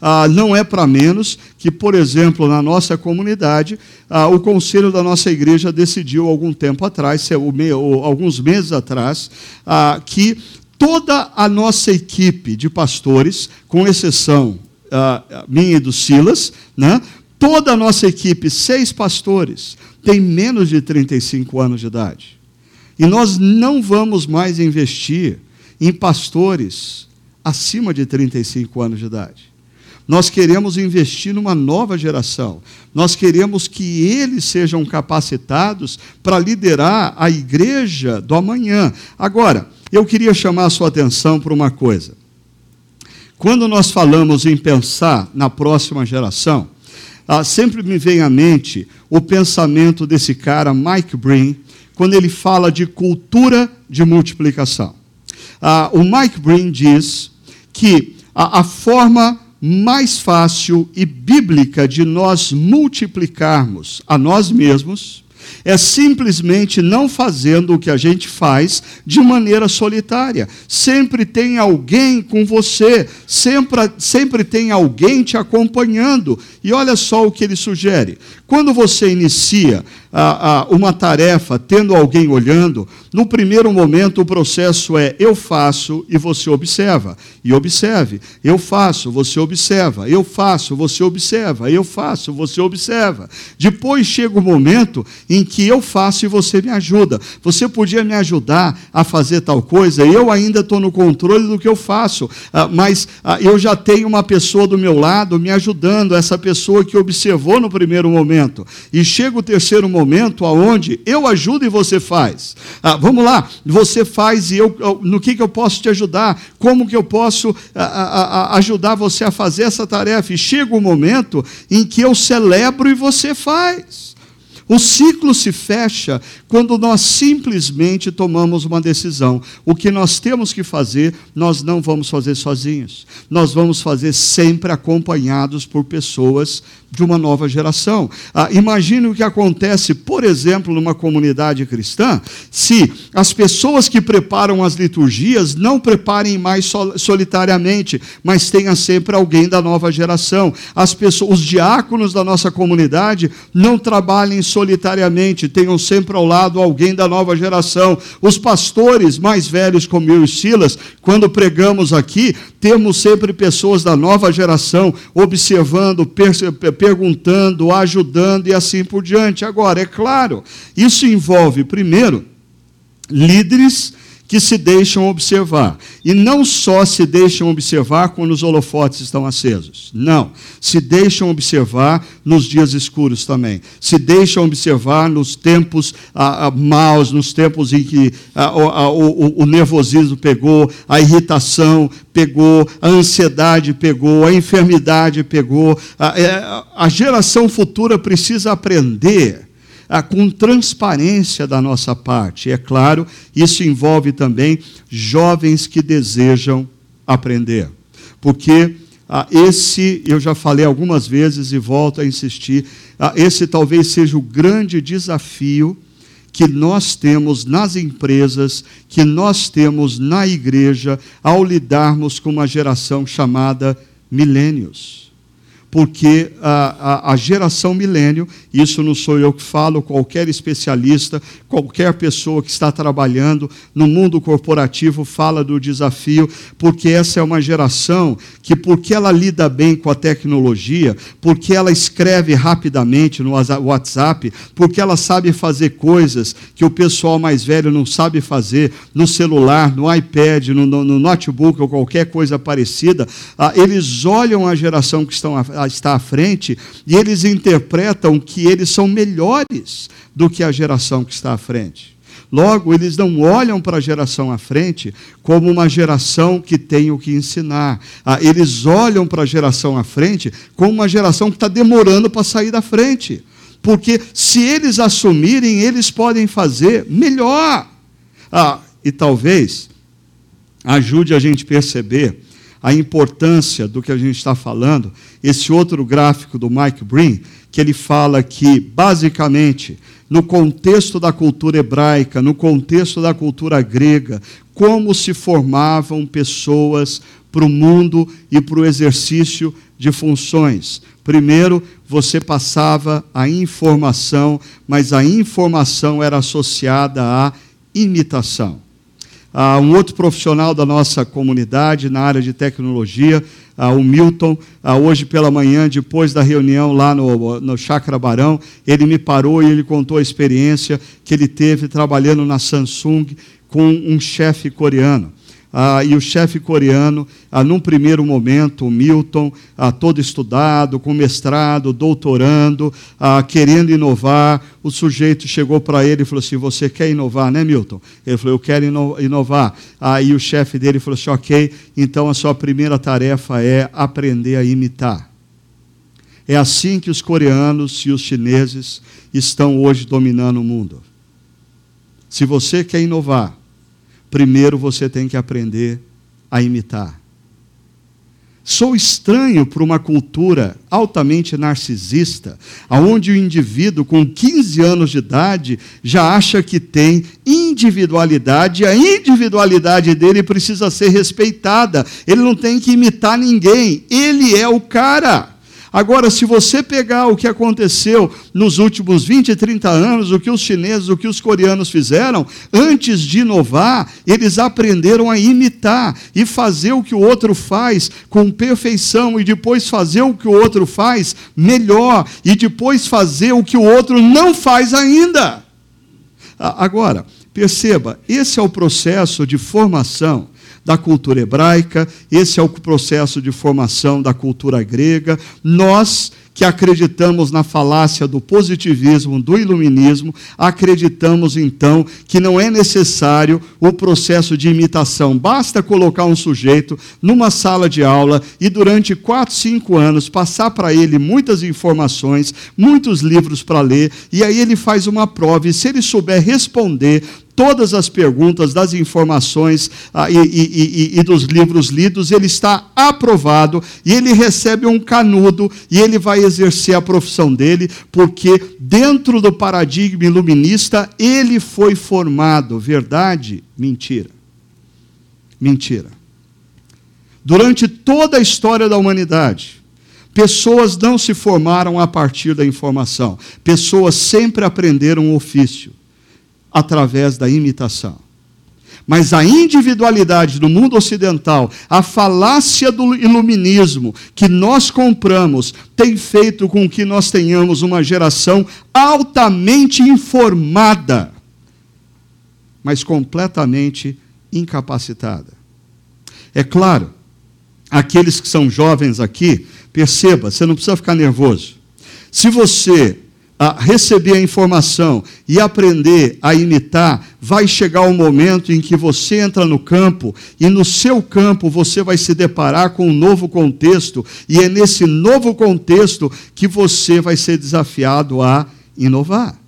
Speaker 1: Ah, não é para menos que, por exemplo, na nossa comunidade, ah, o conselho da nossa igreja decidiu algum tempo atrás, alguns meses atrás, ah, que toda a nossa equipe de pastores, com exceção ah, minha e do Silas, né, toda a nossa equipe, seis pastores, tem menos de 35 anos de idade. E nós não vamos mais investir em pastores acima de 35 anos de idade. Nós queremos investir numa nova geração. Nós queremos que eles sejam capacitados para liderar a igreja do amanhã. Agora, eu queria chamar a sua atenção para uma coisa. Quando nós falamos em pensar na próxima geração, ah, sempre me vem à mente o pensamento desse cara, Mike Breen, quando ele fala de cultura de multiplicação. Ah, o Mike Breen diz que a, a forma mais fácil e bíblica de nós multiplicarmos a nós mesmos é simplesmente não fazendo o que a gente faz de maneira solitária. Sempre tem alguém com você, sempre, sempre tem alguém te acompanhando. E olha só o que ele sugere: quando você inicia a, a, uma tarefa tendo alguém olhando, no primeiro momento o processo é eu faço e você observa. E observe. Eu faço, você observa. Eu faço, você observa. Eu faço, você observa. Depois chega o momento em que eu faço e você me ajuda. Você podia me ajudar a fazer tal coisa, eu ainda estou no controle do que eu faço, ah, mas ah, eu já tenho uma pessoa do meu lado me ajudando, essa pessoa que observou no primeiro momento. E chega o terceiro momento aonde eu ajudo e você faz. Ah, vamos lá, você faz e eu, no que, que eu posso te ajudar? Como que eu posso a, a, a ajudar você a fazer essa tarefa? E chega o momento em que eu celebro e você faz. O ciclo se fecha quando nós simplesmente tomamos uma decisão. O que nós temos que fazer, nós não vamos fazer sozinhos. Nós vamos fazer sempre acompanhados por pessoas de uma nova geração. Ah, imagine o que acontece, por exemplo, numa comunidade cristã, se as pessoas que preparam as liturgias não preparem mais sol solitariamente, mas tenha sempre alguém da nova geração. As pessoas, os diáconos da nossa comunidade não trabalhem solitariamente, tenham sempre ao lado alguém da nova geração. Os pastores mais velhos, como eu e Silas, quando pregamos aqui, temos sempre pessoas da nova geração observando, perguntando, ajudando e assim por diante. Agora, é claro, isso envolve, primeiro, líderes que se deixam observar. E não só se deixam observar quando os holofotes estão acesos. Não. Se deixam observar nos dias escuros também. Se deixam observar nos tempos ah, ah, maus, nos tempos em que ah, o, o, o nervosismo pegou, a irritação pegou, a ansiedade pegou, a enfermidade pegou. a, é, a geração futura precisa aprender ah, com transparência da nossa parte. É claro, isso envolve também jovens que desejam aprender. Porque ah, esse, eu já falei algumas vezes e volto a insistir, ah, esse talvez seja o grande desafio que nós temos nas empresas, que nós temos na igreja, ao lidarmos com uma geração chamada milênios porque a, a, a, geração milênio, isso não sou eu que falo, qualquer especialista, qualquer pessoa que está trabalhando no mundo corporativo fala do desafio, porque essa é uma geração que, porque ela lida bem com a tecnologia, porque ela escreve rapidamente no WhatsApp, porque ela sabe fazer coisas que o pessoal mais velho não sabe fazer no celular, no iPad, no, no, no notebook ou qualquer coisa parecida, ah, eles olham a geração que estão está à frente e eles interpretam que eles são melhores do que a geração que está à frente. Logo, eles não olham para a geração à frente como uma geração que tem o que ensinar. Ah, eles olham para a geração à frente como uma geração que está demorando para sair da frente. Porque se eles assumirem, eles podem fazer melhor. Ah, e talvez ajude a gente a perceber a importância do que a gente está falando, esse outro gráfico do Mike Breen, que ele fala que, basicamente, no contexto da cultura hebraica, no contexto da cultura grega, como se formavam pessoas para o mundo e para o exercício de funções. Primeiro, você passava a informação, mas a informação era associada à imitação. Uh, um outro profissional da nossa comunidade na área de tecnologia, uh, o Milton, uh, hoje pela manhã, depois da reunião lá no, no Barão, ele me parou e ele contou a experiência que ele teve trabalhando na Samsung com um chefe coreano ah, e o chefe coreano, ah, num primeiro momento, o Milton, ah, todo estudado, com mestrado, doutorando, ah, querendo inovar, o sujeito chegou para ele e falou assim: Você quer inovar, né, Milton? Ele falou: Eu quero ino inovar. Aí o chefe dele falou assim: Ok, então a sua primeira tarefa é aprender a imitar. É assim que os coreanos e os chineses estão hoje dominando o mundo. Se você quer inovar, primeiro você tem que aprender a imitar. Sou estranho para uma cultura altamente narcisista, onde o indivíduo com 15 anos de idade já acha que tem individualidade, e a individualidade dele precisa ser respeitada. Ele não tem que imitar ninguém, ele é o cara. Agora, se você pegar o que aconteceu nos últimos 20, 30 anos, o que os chineses, o que os coreanos fizeram, antes de inovar, eles aprenderam a imitar e fazer o que o outro faz com perfeição, e depois fazer o que o outro faz melhor, e depois fazer o que o outro não faz ainda. Agora, perceba, esse é o processo de formação da cultura hebraica, esse é o processo de formação da cultura grega. Nós que acreditamos na falácia do positivismo, do iluminismo, acreditamos então que não é necessário o processo de imitação. Basta colocar um sujeito numa sala de aula e durante quatro, cinco anos passar para ele muitas informações, muitos livros para ler, e aí ele faz uma prova, e se ele souber responder todas as perguntas, das informações ah, e, e, e, e, dos livros lidos, ele está aprovado e ele recebe um canudo e ele vai exercer a profissão dele, porque dentro do paradigma iluminista ele foi formado. Verdade? Mentira. Mentira. Durante toda a história da humanidade, pessoas não se formaram a partir da informação, pessoas sempre aprenderam um ofício através da imitação. Mas a individualidade do mundo ocidental, a falácia do iluminismo que nós compramos, tem feito com que nós tenhamos uma geração altamente informada, mas completamente incapacitada. É claro, aqueles que são jovens aqui, perceba, você não precisa ficar nervoso. Se você a receber a informação e aprender a imitar, vai chegar o um momento em que você entra no campo e no seu campo você vai se deparar com um novo contexto, e é nesse novo contexto que você vai ser desafiado a inovar.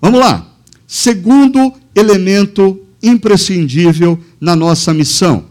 Speaker 1: Vamos lá. Segundo elemento imprescindível na nossa missão.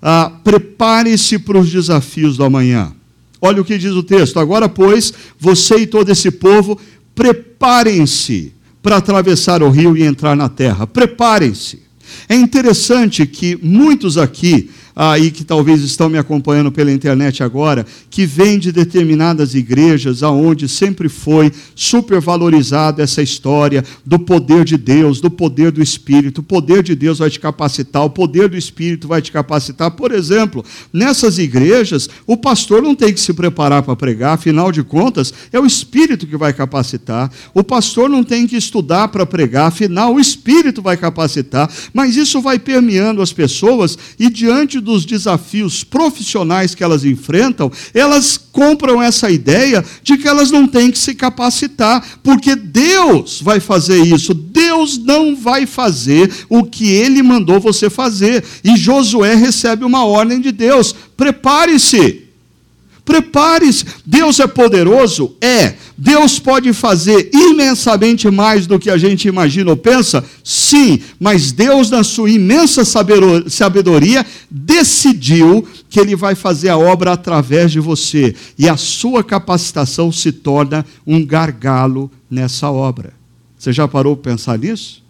Speaker 1: Ah, Prepare-se para os desafios do amanhã. Olha o que diz o texto. Agora, pois, você e todo esse povo, preparem-se para atravessar o rio e entrar na terra. Preparem-se. É interessante que muitos aqui aí que talvez estão me acompanhando pela internet agora, que vem de determinadas igrejas aonde sempre foi supervalorizada essa história do poder de Deus, do poder do Espírito. O poder de Deus vai te capacitar, o poder do Espírito vai te capacitar. Por exemplo, nessas igrejas, o pastor não tem que se preparar para pregar, afinal de contas, é o Espírito que vai capacitar. O pastor não tem que estudar para pregar, afinal, o Espírito vai capacitar. Mas isso vai permeando as pessoas e diante dos desafios profissionais que elas enfrentam, elas compram essa ideia de que elas não têm que se capacitar, porque Deus vai fazer isso. Deus não vai fazer o que ele mandou você fazer. E Josué recebe uma ordem de Deus: prepare-se. Prepare-se. Deus é poderoso? É. Deus pode fazer imensamente mais do que a gente imagina ou pensa? Sim. Mas Deus, na sua imensa sabedoria, decidiu que Ele vai fazer a obra através de você. E a sua capacitação se torna um gargalo nessa obra. Você já parou para pensar nisso?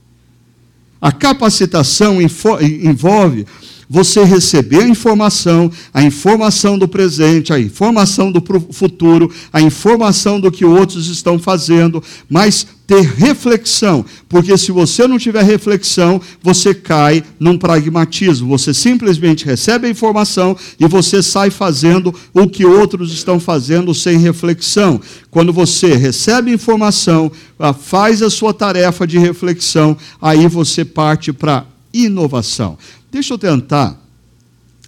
Speaker 1: A capacitação envolve você receber a informação, a informação do presente, a informação do futuro, a informação do que outros estão fazendo, mas ter reflexão, porque se você não tiver reflexão, você cai num pragmatismo. Você simplesmente recebe a informação e você sai fazendo o que outros estão fazendo sem reflexão. Quando você recebe informação, ah, faz a sua tarefa de reflexão, aí você parte para inovação. Deixa eu tentar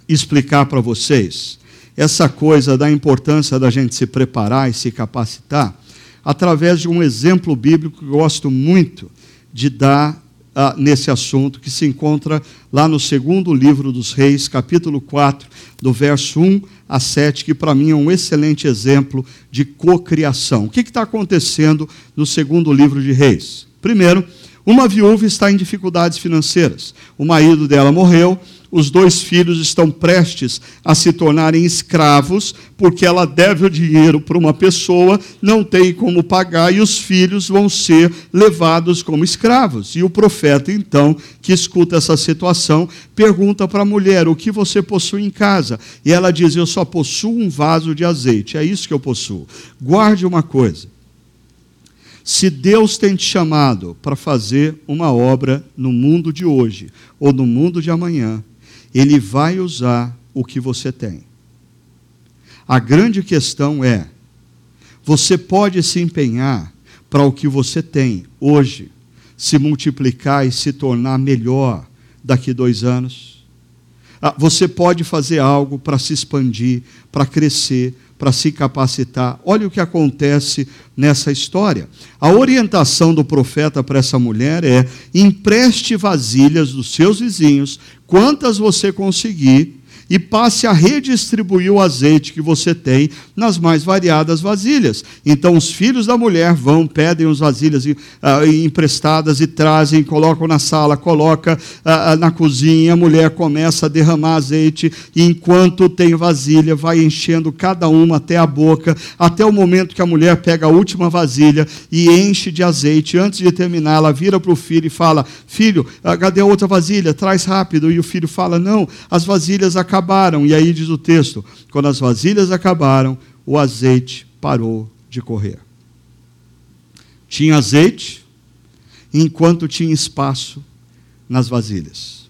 Speaker 1: explicar para vocês essa coisa da importância da gente se preparar e se capacitar através de um exemplo bíblico que eu gosto muito de dar ah, nesse assunto, que se encontra lá no segundo livro dos Reis, capítulo 4, do verso 1 a 7, que para mim é um excelente exemplo de cocriação. O que está acontecendo no segundo livro de Reis? Primeiro, uma viúva está em dificuldades financeiras. O marido dela morreu, os dois filhos estão prestes a se tornarem escravos, porque ela deve o dinheiro para uma pessoa, não tem como pagar, e os filhos vão ser levados como escravos. E o profeta, então, que escuta essa situação, pergunta para a mulher: O que você possui em casa? E ela diz: Eu só possuo um vaso de azeite, é isso que eu possuo. Guarde uma coisa se Deus tem te chamado para fazer uma obra no mundo de hoje ou no mundo de amanhã, Ele vai usar o que você tem. A grande questão é: você pode se empenhar para o que você tem hoje se multiplicar e se tornar melhor daqui dois anos? Ah, você pode fazer algo para se expandir, para crescer, para se capacitar. Olha o que acontece nessa história. A orientação do profeta para essa mulher é: empreste vasilhas dos seus vizinhos, quantas você conseguir e passe a redistribuir o azeite que você tem nas mais variadas vasilhas. Então os filhos da mulher vão, pedem as vasilhas uh, emprestadas e trazem, colocam na sala, coloca uh, na cozinha, a mulher começa a derramar azeite e enquanto tem vasilha, vai enchendo cada uma até a boca, até o momento que a mulher pega a última vasilha e enche de azeite. Antes de terminar, ela vira para o filho e fala: Filho, cadê a outra vasilha? Traz rápido. E o filho fala: Não, as vasilhas acabaram acabaram. E aí diz o texto: quando as vasilhas acabaram, o azeite parou de correr. Tinha azeite, enquanto tinha espaço nas vasilhas.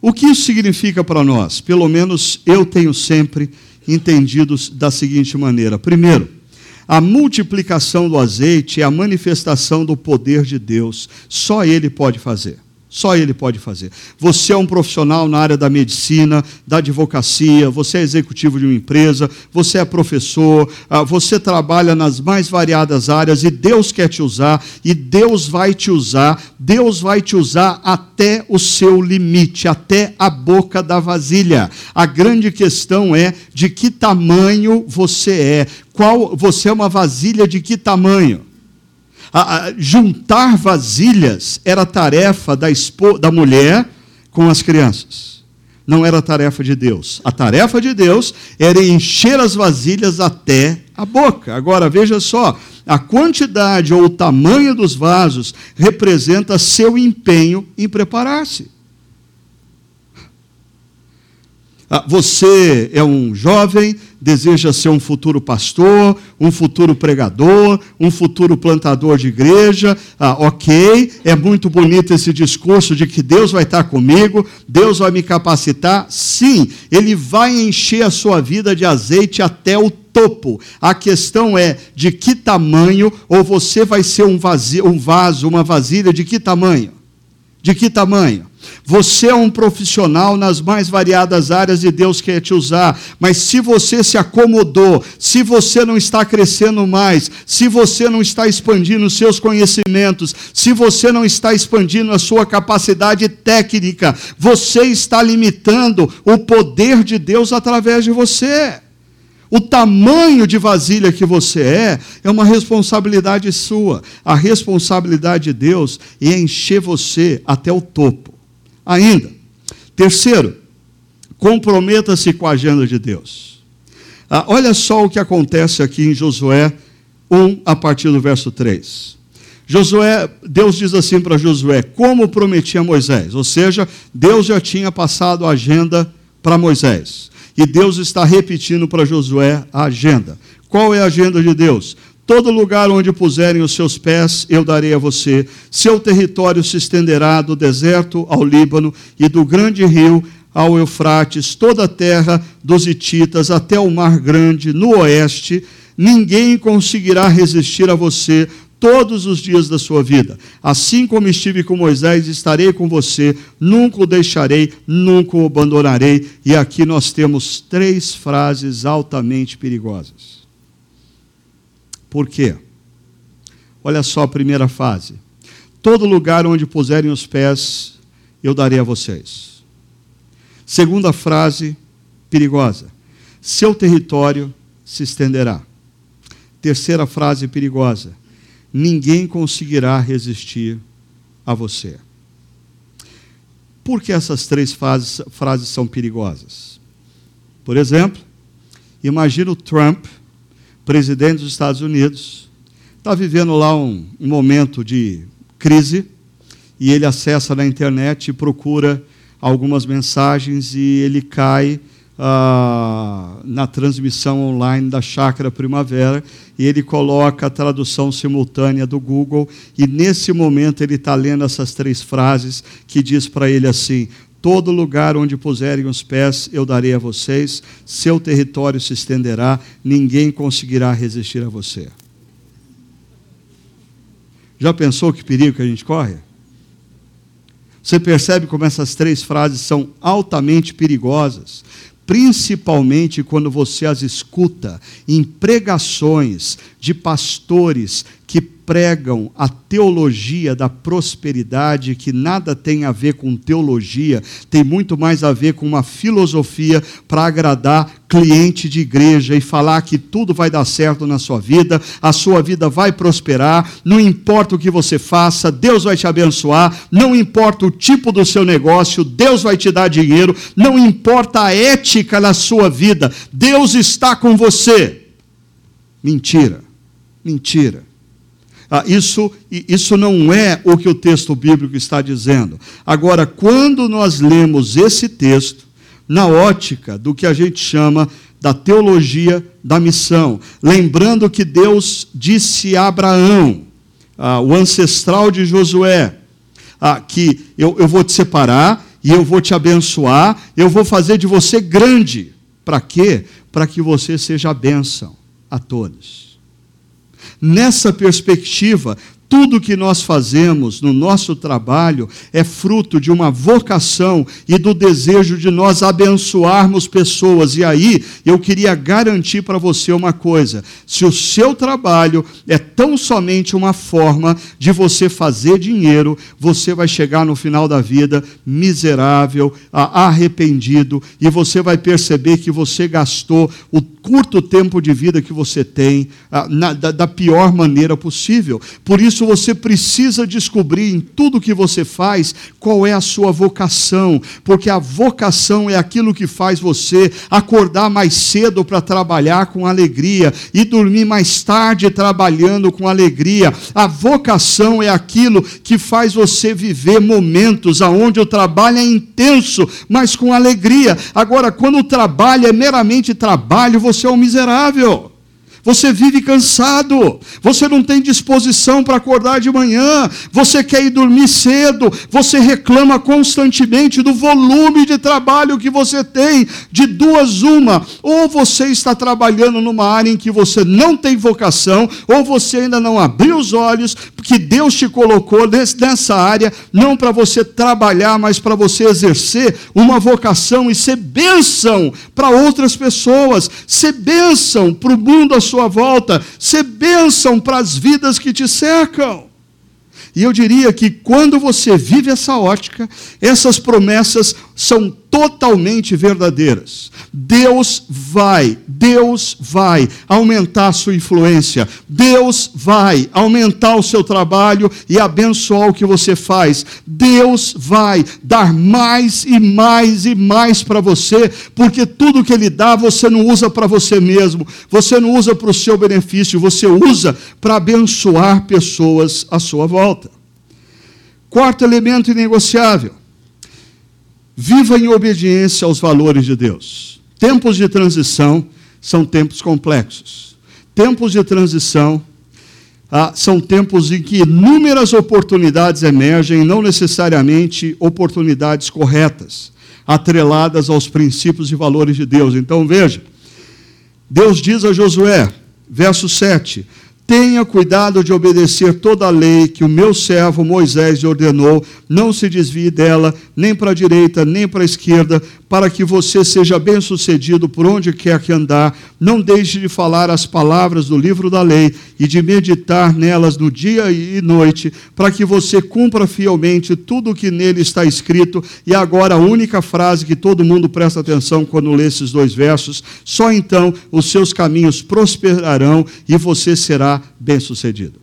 Speaker 1: O que isso significa para nós? Pelo menos eu tenho sempre entendido da seguinte maneira: primeiro, a multiplicação do azeite é a manifestação do poder de Deus, só Ele pode fazer. Só ele pode fazer. Você é um profissional na área da medicina, da advocacia, você é executivo de uma empresa, você é professor, ah, você trabalha nas mais variadas áreas e Deus quer te usar, e Deus vai te usar, Deus vai te usar até o seu limite, até a boca da vasilha. A grande questão é de que tamanho você é. Qual você é uma vasilha de que tamanho? A, a, juntar vasilhas era tarefa da, da mulher com as crianças. Não era tarefa de Deus. A tarefa de Deus era encher as vasilhas até a boca. Agora, veja só: a quantidade ou o tamanho dos vasos representa seu empenho em preparar-se. Ah, você é um jovem, deseja ser um futuro pastor, um futuro pregador, um futuro plantador de igreja. Ah, ok, é muito bonito esse discurso de que Deus vai estar comigo, Deus vai me capacitar. Sim, Ele vai encher a sua vida de azeite até o topo. A questão é de que tamanho, ou você vai ser um, vazio, um vaso, uma vasilha de que tamanho? De que tamanho? Você é um profissional nas mais variadas áreas e Deus quer te usar, mas se você se acomodou, se você não está crescendo mais, se você não está expandindo os seus conhecimentos, se você não está expandindo a sua capacidade técnica, você está limitando o poder de Deus através de você. O tamanho de vasilha que você é, é uma responsabilidade sua. A responsabilidade de Deus é encher você até o topo ainda. Terceiro, comprometa-se com a agenda de Deus. Ah, olha só o que acontece aqui em Josué 1, a partir do verso 3. Josué, Deus diz assim para Josué, como prometia Moisés, ou seja, Deus já tinha passado a agenda para Moisés. E Deus está repetindo para Josué a agenda. Qual é a agenda de Deus? Todo lugar onde puserem os seus pés, eu darei a você. Seu território se estenderá do deserto ao Líbano e do grande rio ao Eufrates, toda a terra dos Hititas até o Mar Grande, no oeste. Ninguém conseguirá resistir a você todos os dias da sua vida. Assim como estive com Moisés, estarei com você, nunca o deixarei, nunca o abandonarei. E aqui nós temos três frases altamente perigosas. Por quê? Olha só a primeira fase. Todo lugar onde puserem os pés, eu darei a vocês. Segunda frase perigosa. Seu território se estenderá. Terceira frase perigosa. Ninguém conseguirá resistir a você. Por que essas três frases, frases são perigosas? Por exemplo, imagina o Trump presidente dos Estados Unidos, está vivendo lá um, um momento de crise e ele acessa na internet e procura algumas mensagens e ele cai ah, na transmissão online da Chácara Primavera e ele coloca a tradução simultânea do Google e nesse momento ele está lendo essas três frases que diz para ele assim: Todo lugar onde puserem os pés, eu darei a vocês, seu território se estenderá, ninguém conseguirá resistir a você. Já pensou que perigo que a gente corre? Você percebe como essas três frases são altamente perigosas, principalmente quando você as escuta em pregações de pastores que pregam a teologia da prosperidade, que nada tem a ver com teologia, tem muito mais a ver com uma filosofia para agradar cliente de igreja e falar que tudo vai dar certo na sua vida, a sua vida vai prosperar, não importa o que você faça, Deus vai te abençoar, não importa o tipo do seu negócio, Deus vai te dar dinheiro, não importa a ética na sua vida, Deus está com você. Mentira, mentira. Ah, isso, isso não é o que o texto bíblico está dizendo. Agora, quando nós lemos esse texto, na ótica do que a gente chama da teologia da missão, lembrando que Deus disse a Abraão, ah, o ancestral de Josué, ah, que eu, eu vou te separar e eu vou te abençoar, eu vou fazer de você grande. Para quê? Para que você seja a bênção a todos. Nessa perspectiva, tudo que nós fazemos no nosso trabalho é fruto de uma vocação e do desejo de nós abençoarmos pessoas. E aí, eu queria garantir para você uma coisa: se o seu trabalho é tão somente uma forma de você fazer dinheiro, você vai chegar no final da vida miserável, arrependido, e você vai perceber que você gastou o curto tempo de vida que você tem da pior maneira possível. Por isso, isso você precisa descobrir em tudo que você faz qual é a sua vocação, porque a vocação é aquilo que faz você acordar mais cedo para trabalhar com alegria e dormir mais tarde trabalhando com alegria. A vocação é aquilo que faz você viver momentos aonde o trabalho é intenso, mas com alegria. Agora, quando o trabalho é meramente trabalho, você é um miserável você vive cansado, você não tem disposição para acordar de manhã, você quer ir dormir cedo, você reclama constantemente do volume de trabalho que você tem, de duas uma, ou você está trabalhando numa área em que você não tem vocação, ou você ainda não abriu os olhos, que Deus te colocou nessa área, não para você trabalhar, mas para você exercer uma vocação e ser bênção para outras pessoas, ser bênção para o mundo à sua sua volta, ser bênção para as vidas que te cercam. E eu diria que quando você vive essa ótica, essas promessas são totalmente verdadeiras. Deus vai, Deus vai aumentar a sua influência, Deus vai aumentar o seu trabalho e abençoar o que você faz. Deus vai dar mais e mais e mais para você, porque tudo que Ele dá você não usa para você mesmo, você não usa para o seu benefício, você usa para abençoar pessoas à sua volta. Quarto elemento inegociável Viva em obediência aos valores de Deus. Tempos de transição são tempos complexos. Tempos de transição ah, são tempos em que inúmeras oportunidades emergem, não necessariamente oportunidades corretas, atreladas aos princípios e valores de Deus. Então veja, Deus diz a Josué, verso 7: Tenha cuidado de obedecer toda a lei que o meu servo Moisés lhe ordenou, não se desvie dela, nem para a direita, nem para a esquerda, para que você seja bem-sucedido por onde quer que andar. Não deixe de falar as palavras do livro da lei e de meditar nelas no dia e noite, para que você cumpra fielmente tudo o que nele está escrito. E agora a única frase que todo mundo presta atenção quando lê esses dois versos: só então os seus caminhos prosperarão e você será bem-sucedido.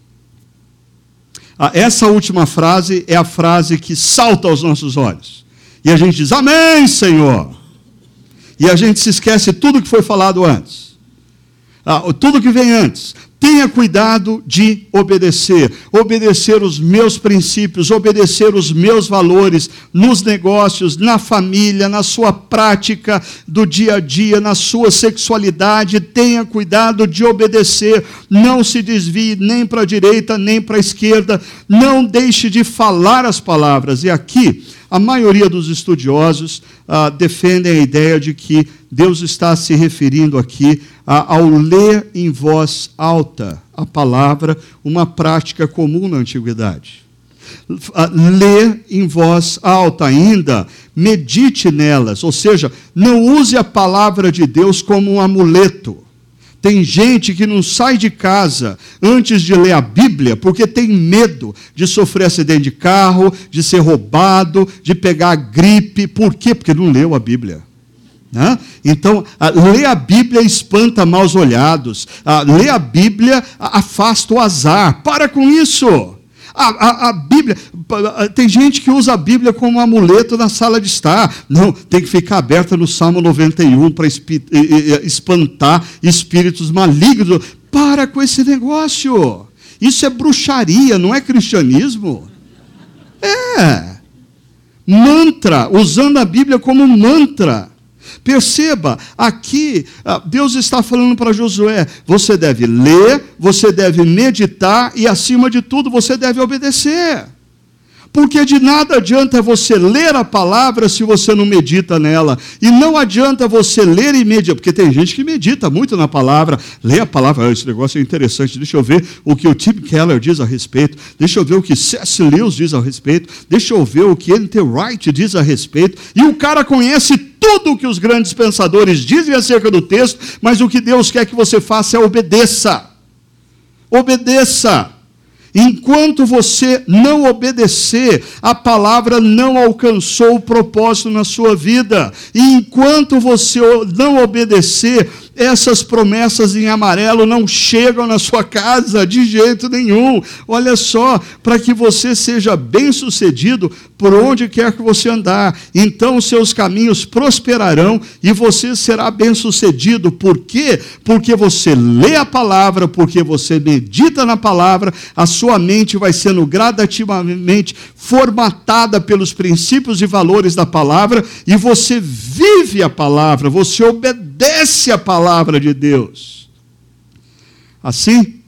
Speaker 1: Ah, essa última frase é a frase que salta aos nossos olhos. E a gente diz: Amém, Senhor. E a gente se esquece tudo que foi falado antes. Ah, tudo que vem antes. Tenha cuidado de obedecer, obedecer os meus princípios, obedecer os meus valores nos negócios, na família, na sua prática do dia a dia, na sua sexualidade. Tenha cuidado de obedecer, não se desvie nem para a direita nem para a esquerda, não deixe de falar as palavras. E aqui, a maioria dos estudiosos ah, defendem a ideia de que Deus está se referindo aqui a, ao ler em voz alta a palavra, uma prática comum na antiguidade. lê em voz alta ainda, medite nelas, ou seja, não use a palavra de Deus como um amuleto. Tem gente que não sai de casa antes de ler a Bíblia porque tem medo de sofrer acidente de carro, de ser roubado, de pegar gripe. Por quê? Porque não leu a Bíblia. Né? Então, ler a Bíblia espanta maus olhados, ler a Bíblia afasta o azar. Para com isso. A, a, a, Bíblia, tem gente que usa a Bíblia como amuleto na sala de estar. Não, tem que ficar aberta no Salmo 91 para espantar espíritos malignos. Para com esse negócio. Isso é bruxaria, não é cristianismo. É. Mantra, usando a Bíblia como mantra. Perceba, aqui ah, Deus está falando para Josué: você deve ler, você deve meditar e, acima de tudo, você deve obedecer. Porque de nada adianta você ler a palavra se você não medita nela. E não adianta você ler e meditar, porque tem gente que medita muito na palavra. Lê a palavra, ah, esse negócio é interessante, deixa eu ver o que o Tim Keller diz a respeito, deixa eu ver o que C.S. Lewis diz a respeito, deixa eu ver o que N.T. Wright diz a respeito. E o cara conhece tudo o que os grandes pensadores dizem acerca do texto, mas o que Deus quer que você faça é obedeça. Obedeça. Enquanto você não obedecer, a palavra não alcançou o propósito na sua vida. E enquanto você não obedecer, essas promessas em amarelo não chegam na sua casa de jeito nenhum. Olha só, para que você seja bem-sucedido por onde quer que você andar, então seus caminhos prosperarão e você será bem-sucedido. Por quê? Porque você lê a palavra, porque você medita na palavra, a sua mente vai sendo gradativamente formatada pelos princípios e valores da palavra e você vive a palavra, você obedece a palavra de Deus. Assim,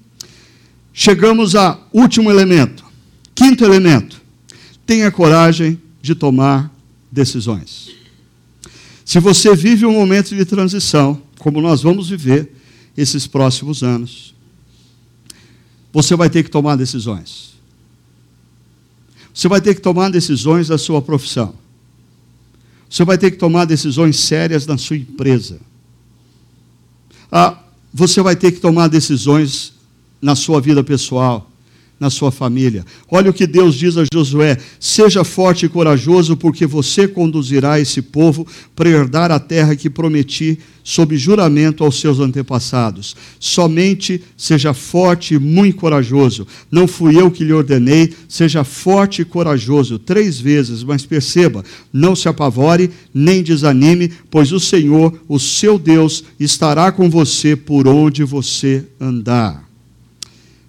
Speaker 1: chegamos ao último elemento, quinto elemento. Tenha coragem de tomar decisões. Se você vive um momento de transição, como nós vamos viver esses próximos anos, você vai ter que tomar decisões. Você vai ter que tomar decisões da sua profissão. Você vai ter que tomar decisões sérias na sua empresa. Ah, você vai ter que tomar decisões na sua vida pessoal na sua família. Olha o que Deus diz a Josué: seja forte e corajoso, porque você conduzirá esse povo para herdar a terra que prometi sob juramento aos seus antepassados. Somente seja forte e muito corajoso. Não fui eu que lhe ordenei, seja forte e corajoso. Três vezes, mas perceba, não se apavore nem desanime, pois o Senhor, o seu Deus, estará com você por onde você andar.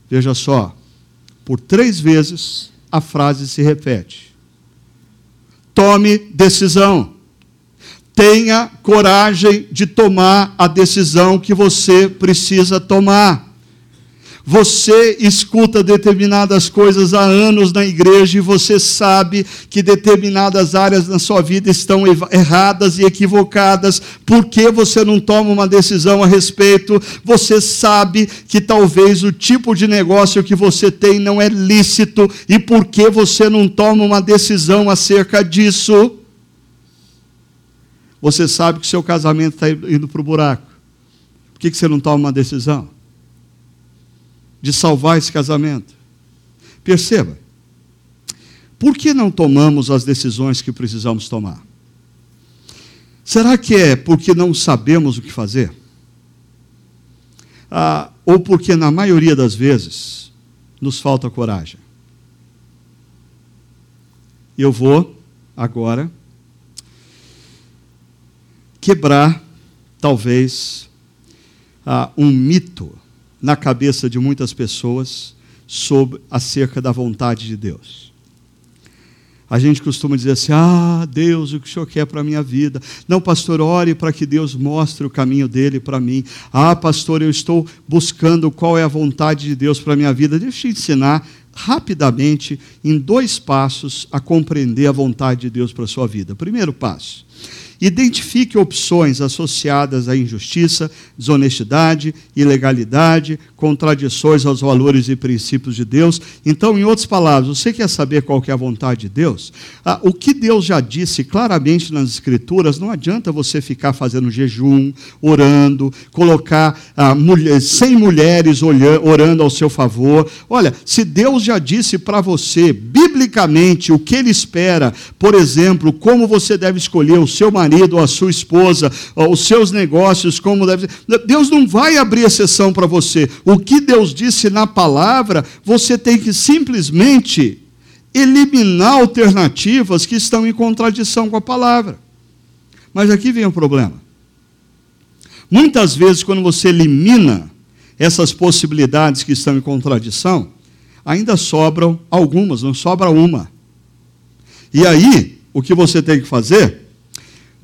Speaker 1: Veja só, por três vezes a frase se repete. Tome decisão. Tenha coragem de tomar a decisão que você precisa tomar. Você escuta determinadas coisas há anos na igreja e você sabe que determinadas áreas na sua vida estão erradas e equivocadas. Por que você não toma uma decisão a respeito? Você sabe que talvez o tipo de negócio que você tem não é lícito e por que você não toma uma decisão acerca disso? Você sabe que seu casamento está indo para o buraco. Por que você não toma uma decisão? De salvar esse casamento. Perceba, por que não tomamos as decisões que precisamos tomar? Será que é porque não sabemos o que fazer? Ah, ou porque, na maioria das vezes, nos falta coragem? Eu vou, agora, quebrar, talvez, ah, um mito na cabeça de muitas pessoas sobre acerca da vontade de Deus. A gente costuma dizer assim: "Ah, Deus, o que o Senhor quer para a minha vida?" Não, pastor, ore para que Deus mostre o caminho dele para mim. "Ah, pastor, eu estou buscando qual é a vontade de Deus para a minha vida." Deixa eu te ensinar rapidamente em dois passos a compreender a vontade de Deus para a sua vida. Primeiro passo: Identifique opções associadas à injustiça, desonestidade, ilegalidade, contradições aos valores e princípios de Deus. Então, em outras palavras, você quer saber qual que é a vontade de Deus? Ah, o que Deus já disse claramente nas Escrituras, não adianta você ficar fazendo jejum, orando, colocar ah, mulher, 100 mulheres orando ao seu favor. Olha, se Deus já disse para você, biblicamente, o que Ele espera, por exemplo, como você deve escolher o seu marido ou a sua esposa, os seus negócios, como deve ser. Deus não vai abrir exceção para você. O que Deus disse na palavra, você tem que simplesmente eliminar alternativas que estão em contradição com a palavra. Mas aqui vem o problema. Muitas vezes, quando você elimina essas possibilidades que estão em contradição, ainda sobram algumas, não sobra uma. E aí, o que você tem que fazer?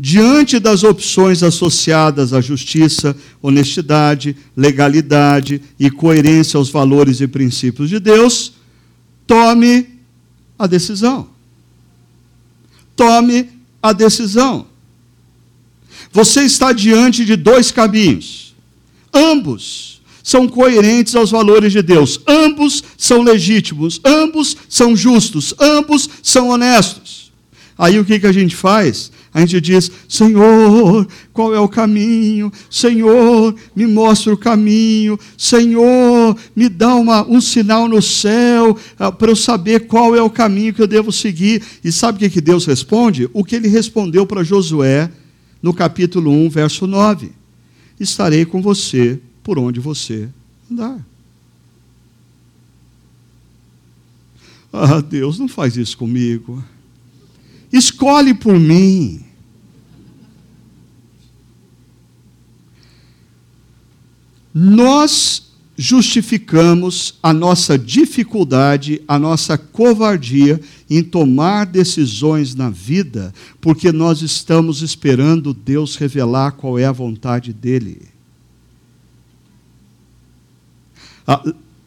Speaker 1: Diante das opções associadas à justiça, honestidade, legalidade e coerência aos valores e princípios de Deus, tome a decisão. Tome a decisão. Você está diante de dois caminhos. Ambos são coerentes aos valores de Deus. Ambos são legítimos. Ambos são justos. Ambos são honestos. Aí o que, que a gente faz? A gente diz: Senhor, qual é o caminho? Senhor, me mostra o caminho. Senhor, me dá uma, um sinal no céu ah, para eu saber qual é o caminho que eu devo seguir. E sabe o que, que Deus responde? O que ele respondeu para Josué no capítulo 1, verso 9: Estarei com você por onde você andar. Ah, Deus, não faz isso comigo. Escolhe por mim. Nós justificamos a nossa dificuldade, a nossa covardia em tomar decisões na vida, porque nós estamos esperando Deus revelar qual é a vontade dEle. Ah,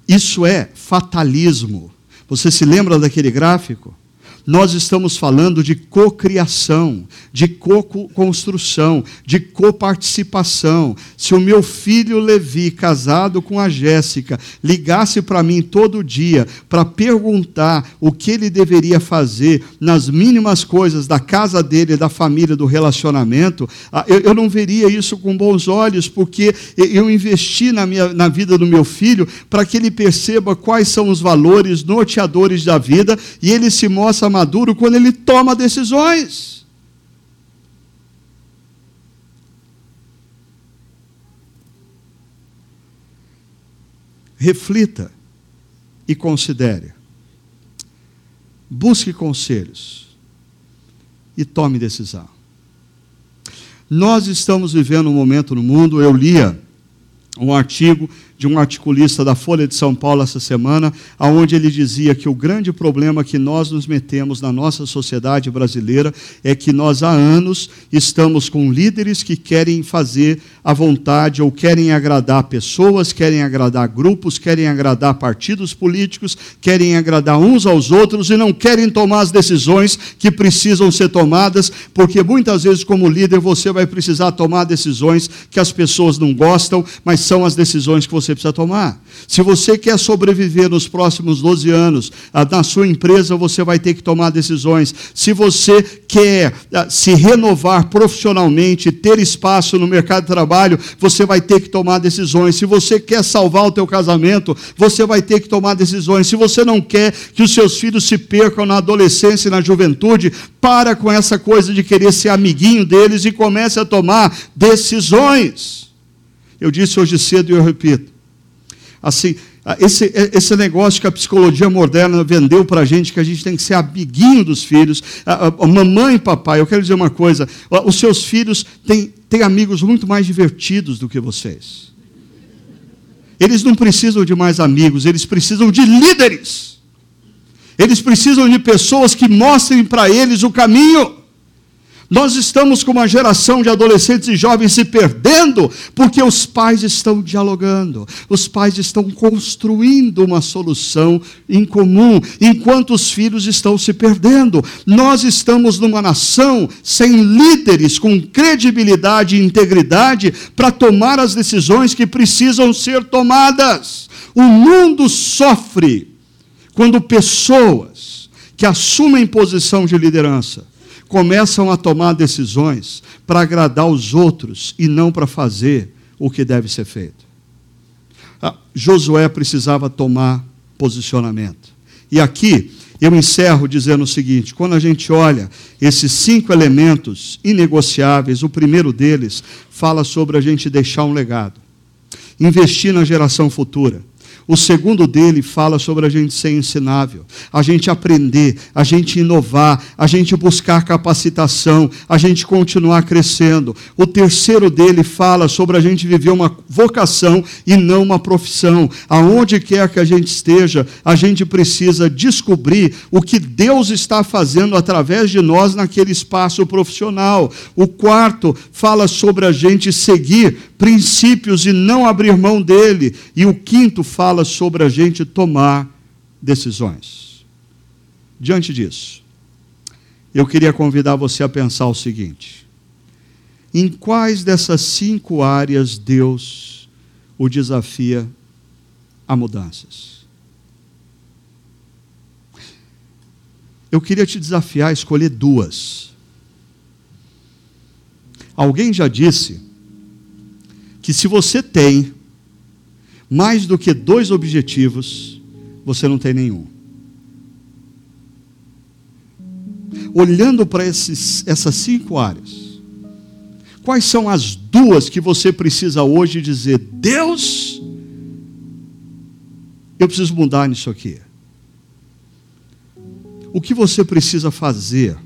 Speaker 1: isso é fatalismo. Você se lembra daquele gráfico? Nós estamos falando de cocriação, de co-construção, de coparticipação. Se o meu filho Levi, casado com a Jéssica, ligasse para mim todo dia para perguntar o que ele deveria fazer nas mínimas coisas da casa dele, da família, do relacionamento, ah, eu não veria isso com bons olhos, porque eu investi na, minha, na vida do meu filho para que ele perceba quais são os valores norteadores da vida e ele se mostra maduro quando ele toma decisões. Reflita e considere. Busque conselhos e tome decisão. Nós estamos vivendo um momento no mundo, eu lia um artigo de um articulista da Folha de São Paulo essa semana, aonde ele dizia que o grande problema que nós nos metemos na nossa sociedade brasileira é que nós há anos estamos com líderes que querem fazer a vontade ou querem agradar pessoas, querem agradar grupos, querem agradar partidos políticos, querem agradar uns aos outros e não querem tomar as decisões que precisam ser tomadas, porque muitas vezes como líder você vai precisar tomar decisões que as pessoas não gostam, mas são as decisões que você você precisa tomar. Se você quer sobreviver nos próximos 12 anos, ah, na sua empresa você vai ter que tomar decisões. Se você quer ah, se renovar profissionalmente, ter espaço no mercado de trabalho, você vai ter que tomar decisões. Se você quer salvar o teu casamento, você vai ter que tomar decisões. Se você não quer que os seus filhos se percam na adolescência e na juventude, para com essa coisa de querer ser amiguinho deles e comece a tomar decisões. Eu disse hoje cedo e eu repito: assim, esse, esse negócio que a psicologia moderna vendeu para a gente, que a gente tem que ser amiguinho dos filhos, a, a, mamãe e papai, eu quero dizer uma coisa: os seus filhos têm, têm amigos muito mais divertidos do que vocês. Eles não precisam de mais amigos, eles precisam de líderes. Eles precisam de pessoas que mostrem para eles o caminho. Nós estamos com uma geração de adolescentes e jovens se perdendo porque os pais estão dialogando, os pais estão construindo uma solução em comum, enquanto os filhos estão se perdendo. Nós estamos numa nação sem líderes com credibilidade e integridade para tomar as decisões que precisam ser tomadas. O mundo sofre quando pessoas que assumem posição de liderança começam a tomar decisões para agradar os outros e não para fazer o que deve ser feito. Ah, Josué precisava tomar posicionamento. E aqui eu encerro dizendo o seguinte: quando a gente olha esses cinco elementos inegociáveis, o primeiro deles fala sobre a gente deixar um legado, investir na geração futura o segundo dele fala sobre a gente ser ensinável, a gente aprender, a gente inovar, a gente buscar capacitação, a gente continuar crescendo. O terceiro dele fala sobre a gente viver uma vocação e não uma profissão. Aonde quer que a gente esteja, a gente precisa descobrir o que Deus está fazendo através de nós naquele espaço profissional. O quarto fala sobre a gente seguir princípios e não abrir mão dele. E o quinto fala sobre a gente tomar decisões. Diante disso, eu queria convidar você a pensar o seguinte: em quais dessas cinco áreas Deus o desafia a mudanças? Eu queria te desafiar a escolher duas. Alguém já disse que se você tem mais do que dois objetivos, você não tem nenhum. Olhando para essas cinco áreas, quais são as duas que você precisa hoje dizer: Deus, eu preciso mudar nisso aqui? O que você precisa fazer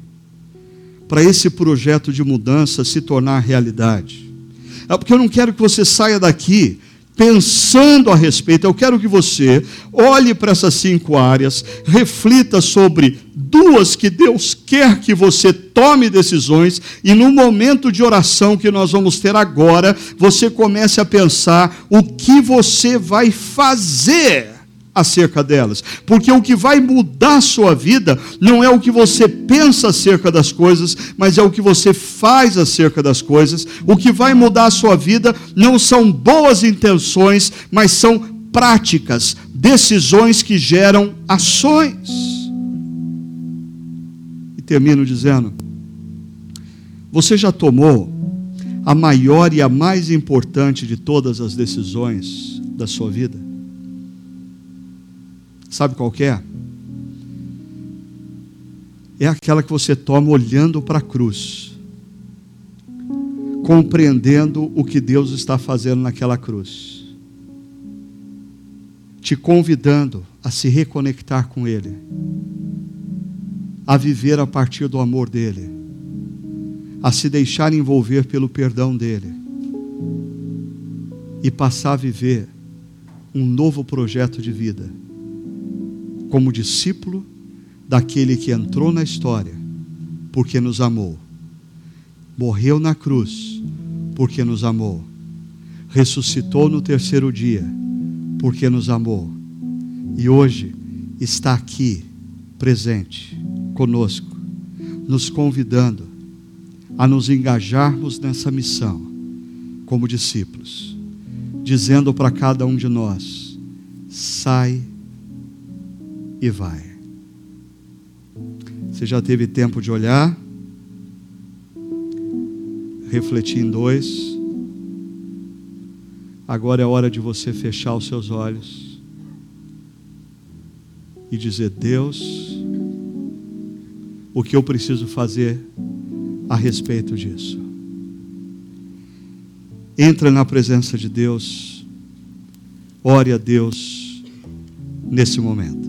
Speaker 1: para esse projeto de mudança se tornar realidade? É porque eu não quero que você saia daqui pensando a respeito. Eu quero que você olhe para essas cinco áreas, reflita sobre duas que Deus quer que você tome decisões e no momento de oração que nós vamos ter agora, você comece a pensar o que você vai fazer acerca delas. Porque o que vai mudar a sua vida não é o que você pensa acerca das coisas, mas é o que você faz acerca das coisas. O que vai mudar a sua vida não são boas intenções, mas são práticas, decisões que geram ações. E termino dizendo: você já tomou a maior e a mais importante de todas as decisões da sua vida? Sabe qual é? É aquela que você toma olhando para a cruz, compreendendo o que Deus está fazendo naquela cruz, te convidando a se reconectar com Ele, a viver a partir do amor dEle, a se deixar envolver pelo perdão dEle e passar a viver um novo projeto de vida como discípulo daquele que entrou na história porque nos amou, morreu na cruz porque nos amou, ressuscitou no terceiro dia porque nos amou. E hoje está aqui presente conosco, nos convidando a nos engajarmos nessa missão como discípulos, dizendo para cada um de nós: sai e vai. Você já teve tempo de olhar, refletir em dois. Agora é hora de você fechar os seus olhos e dizer: Deus, o que eu preciso fazer a respeito disso? Entra na presença de Deus, ore a Deus nesse momento.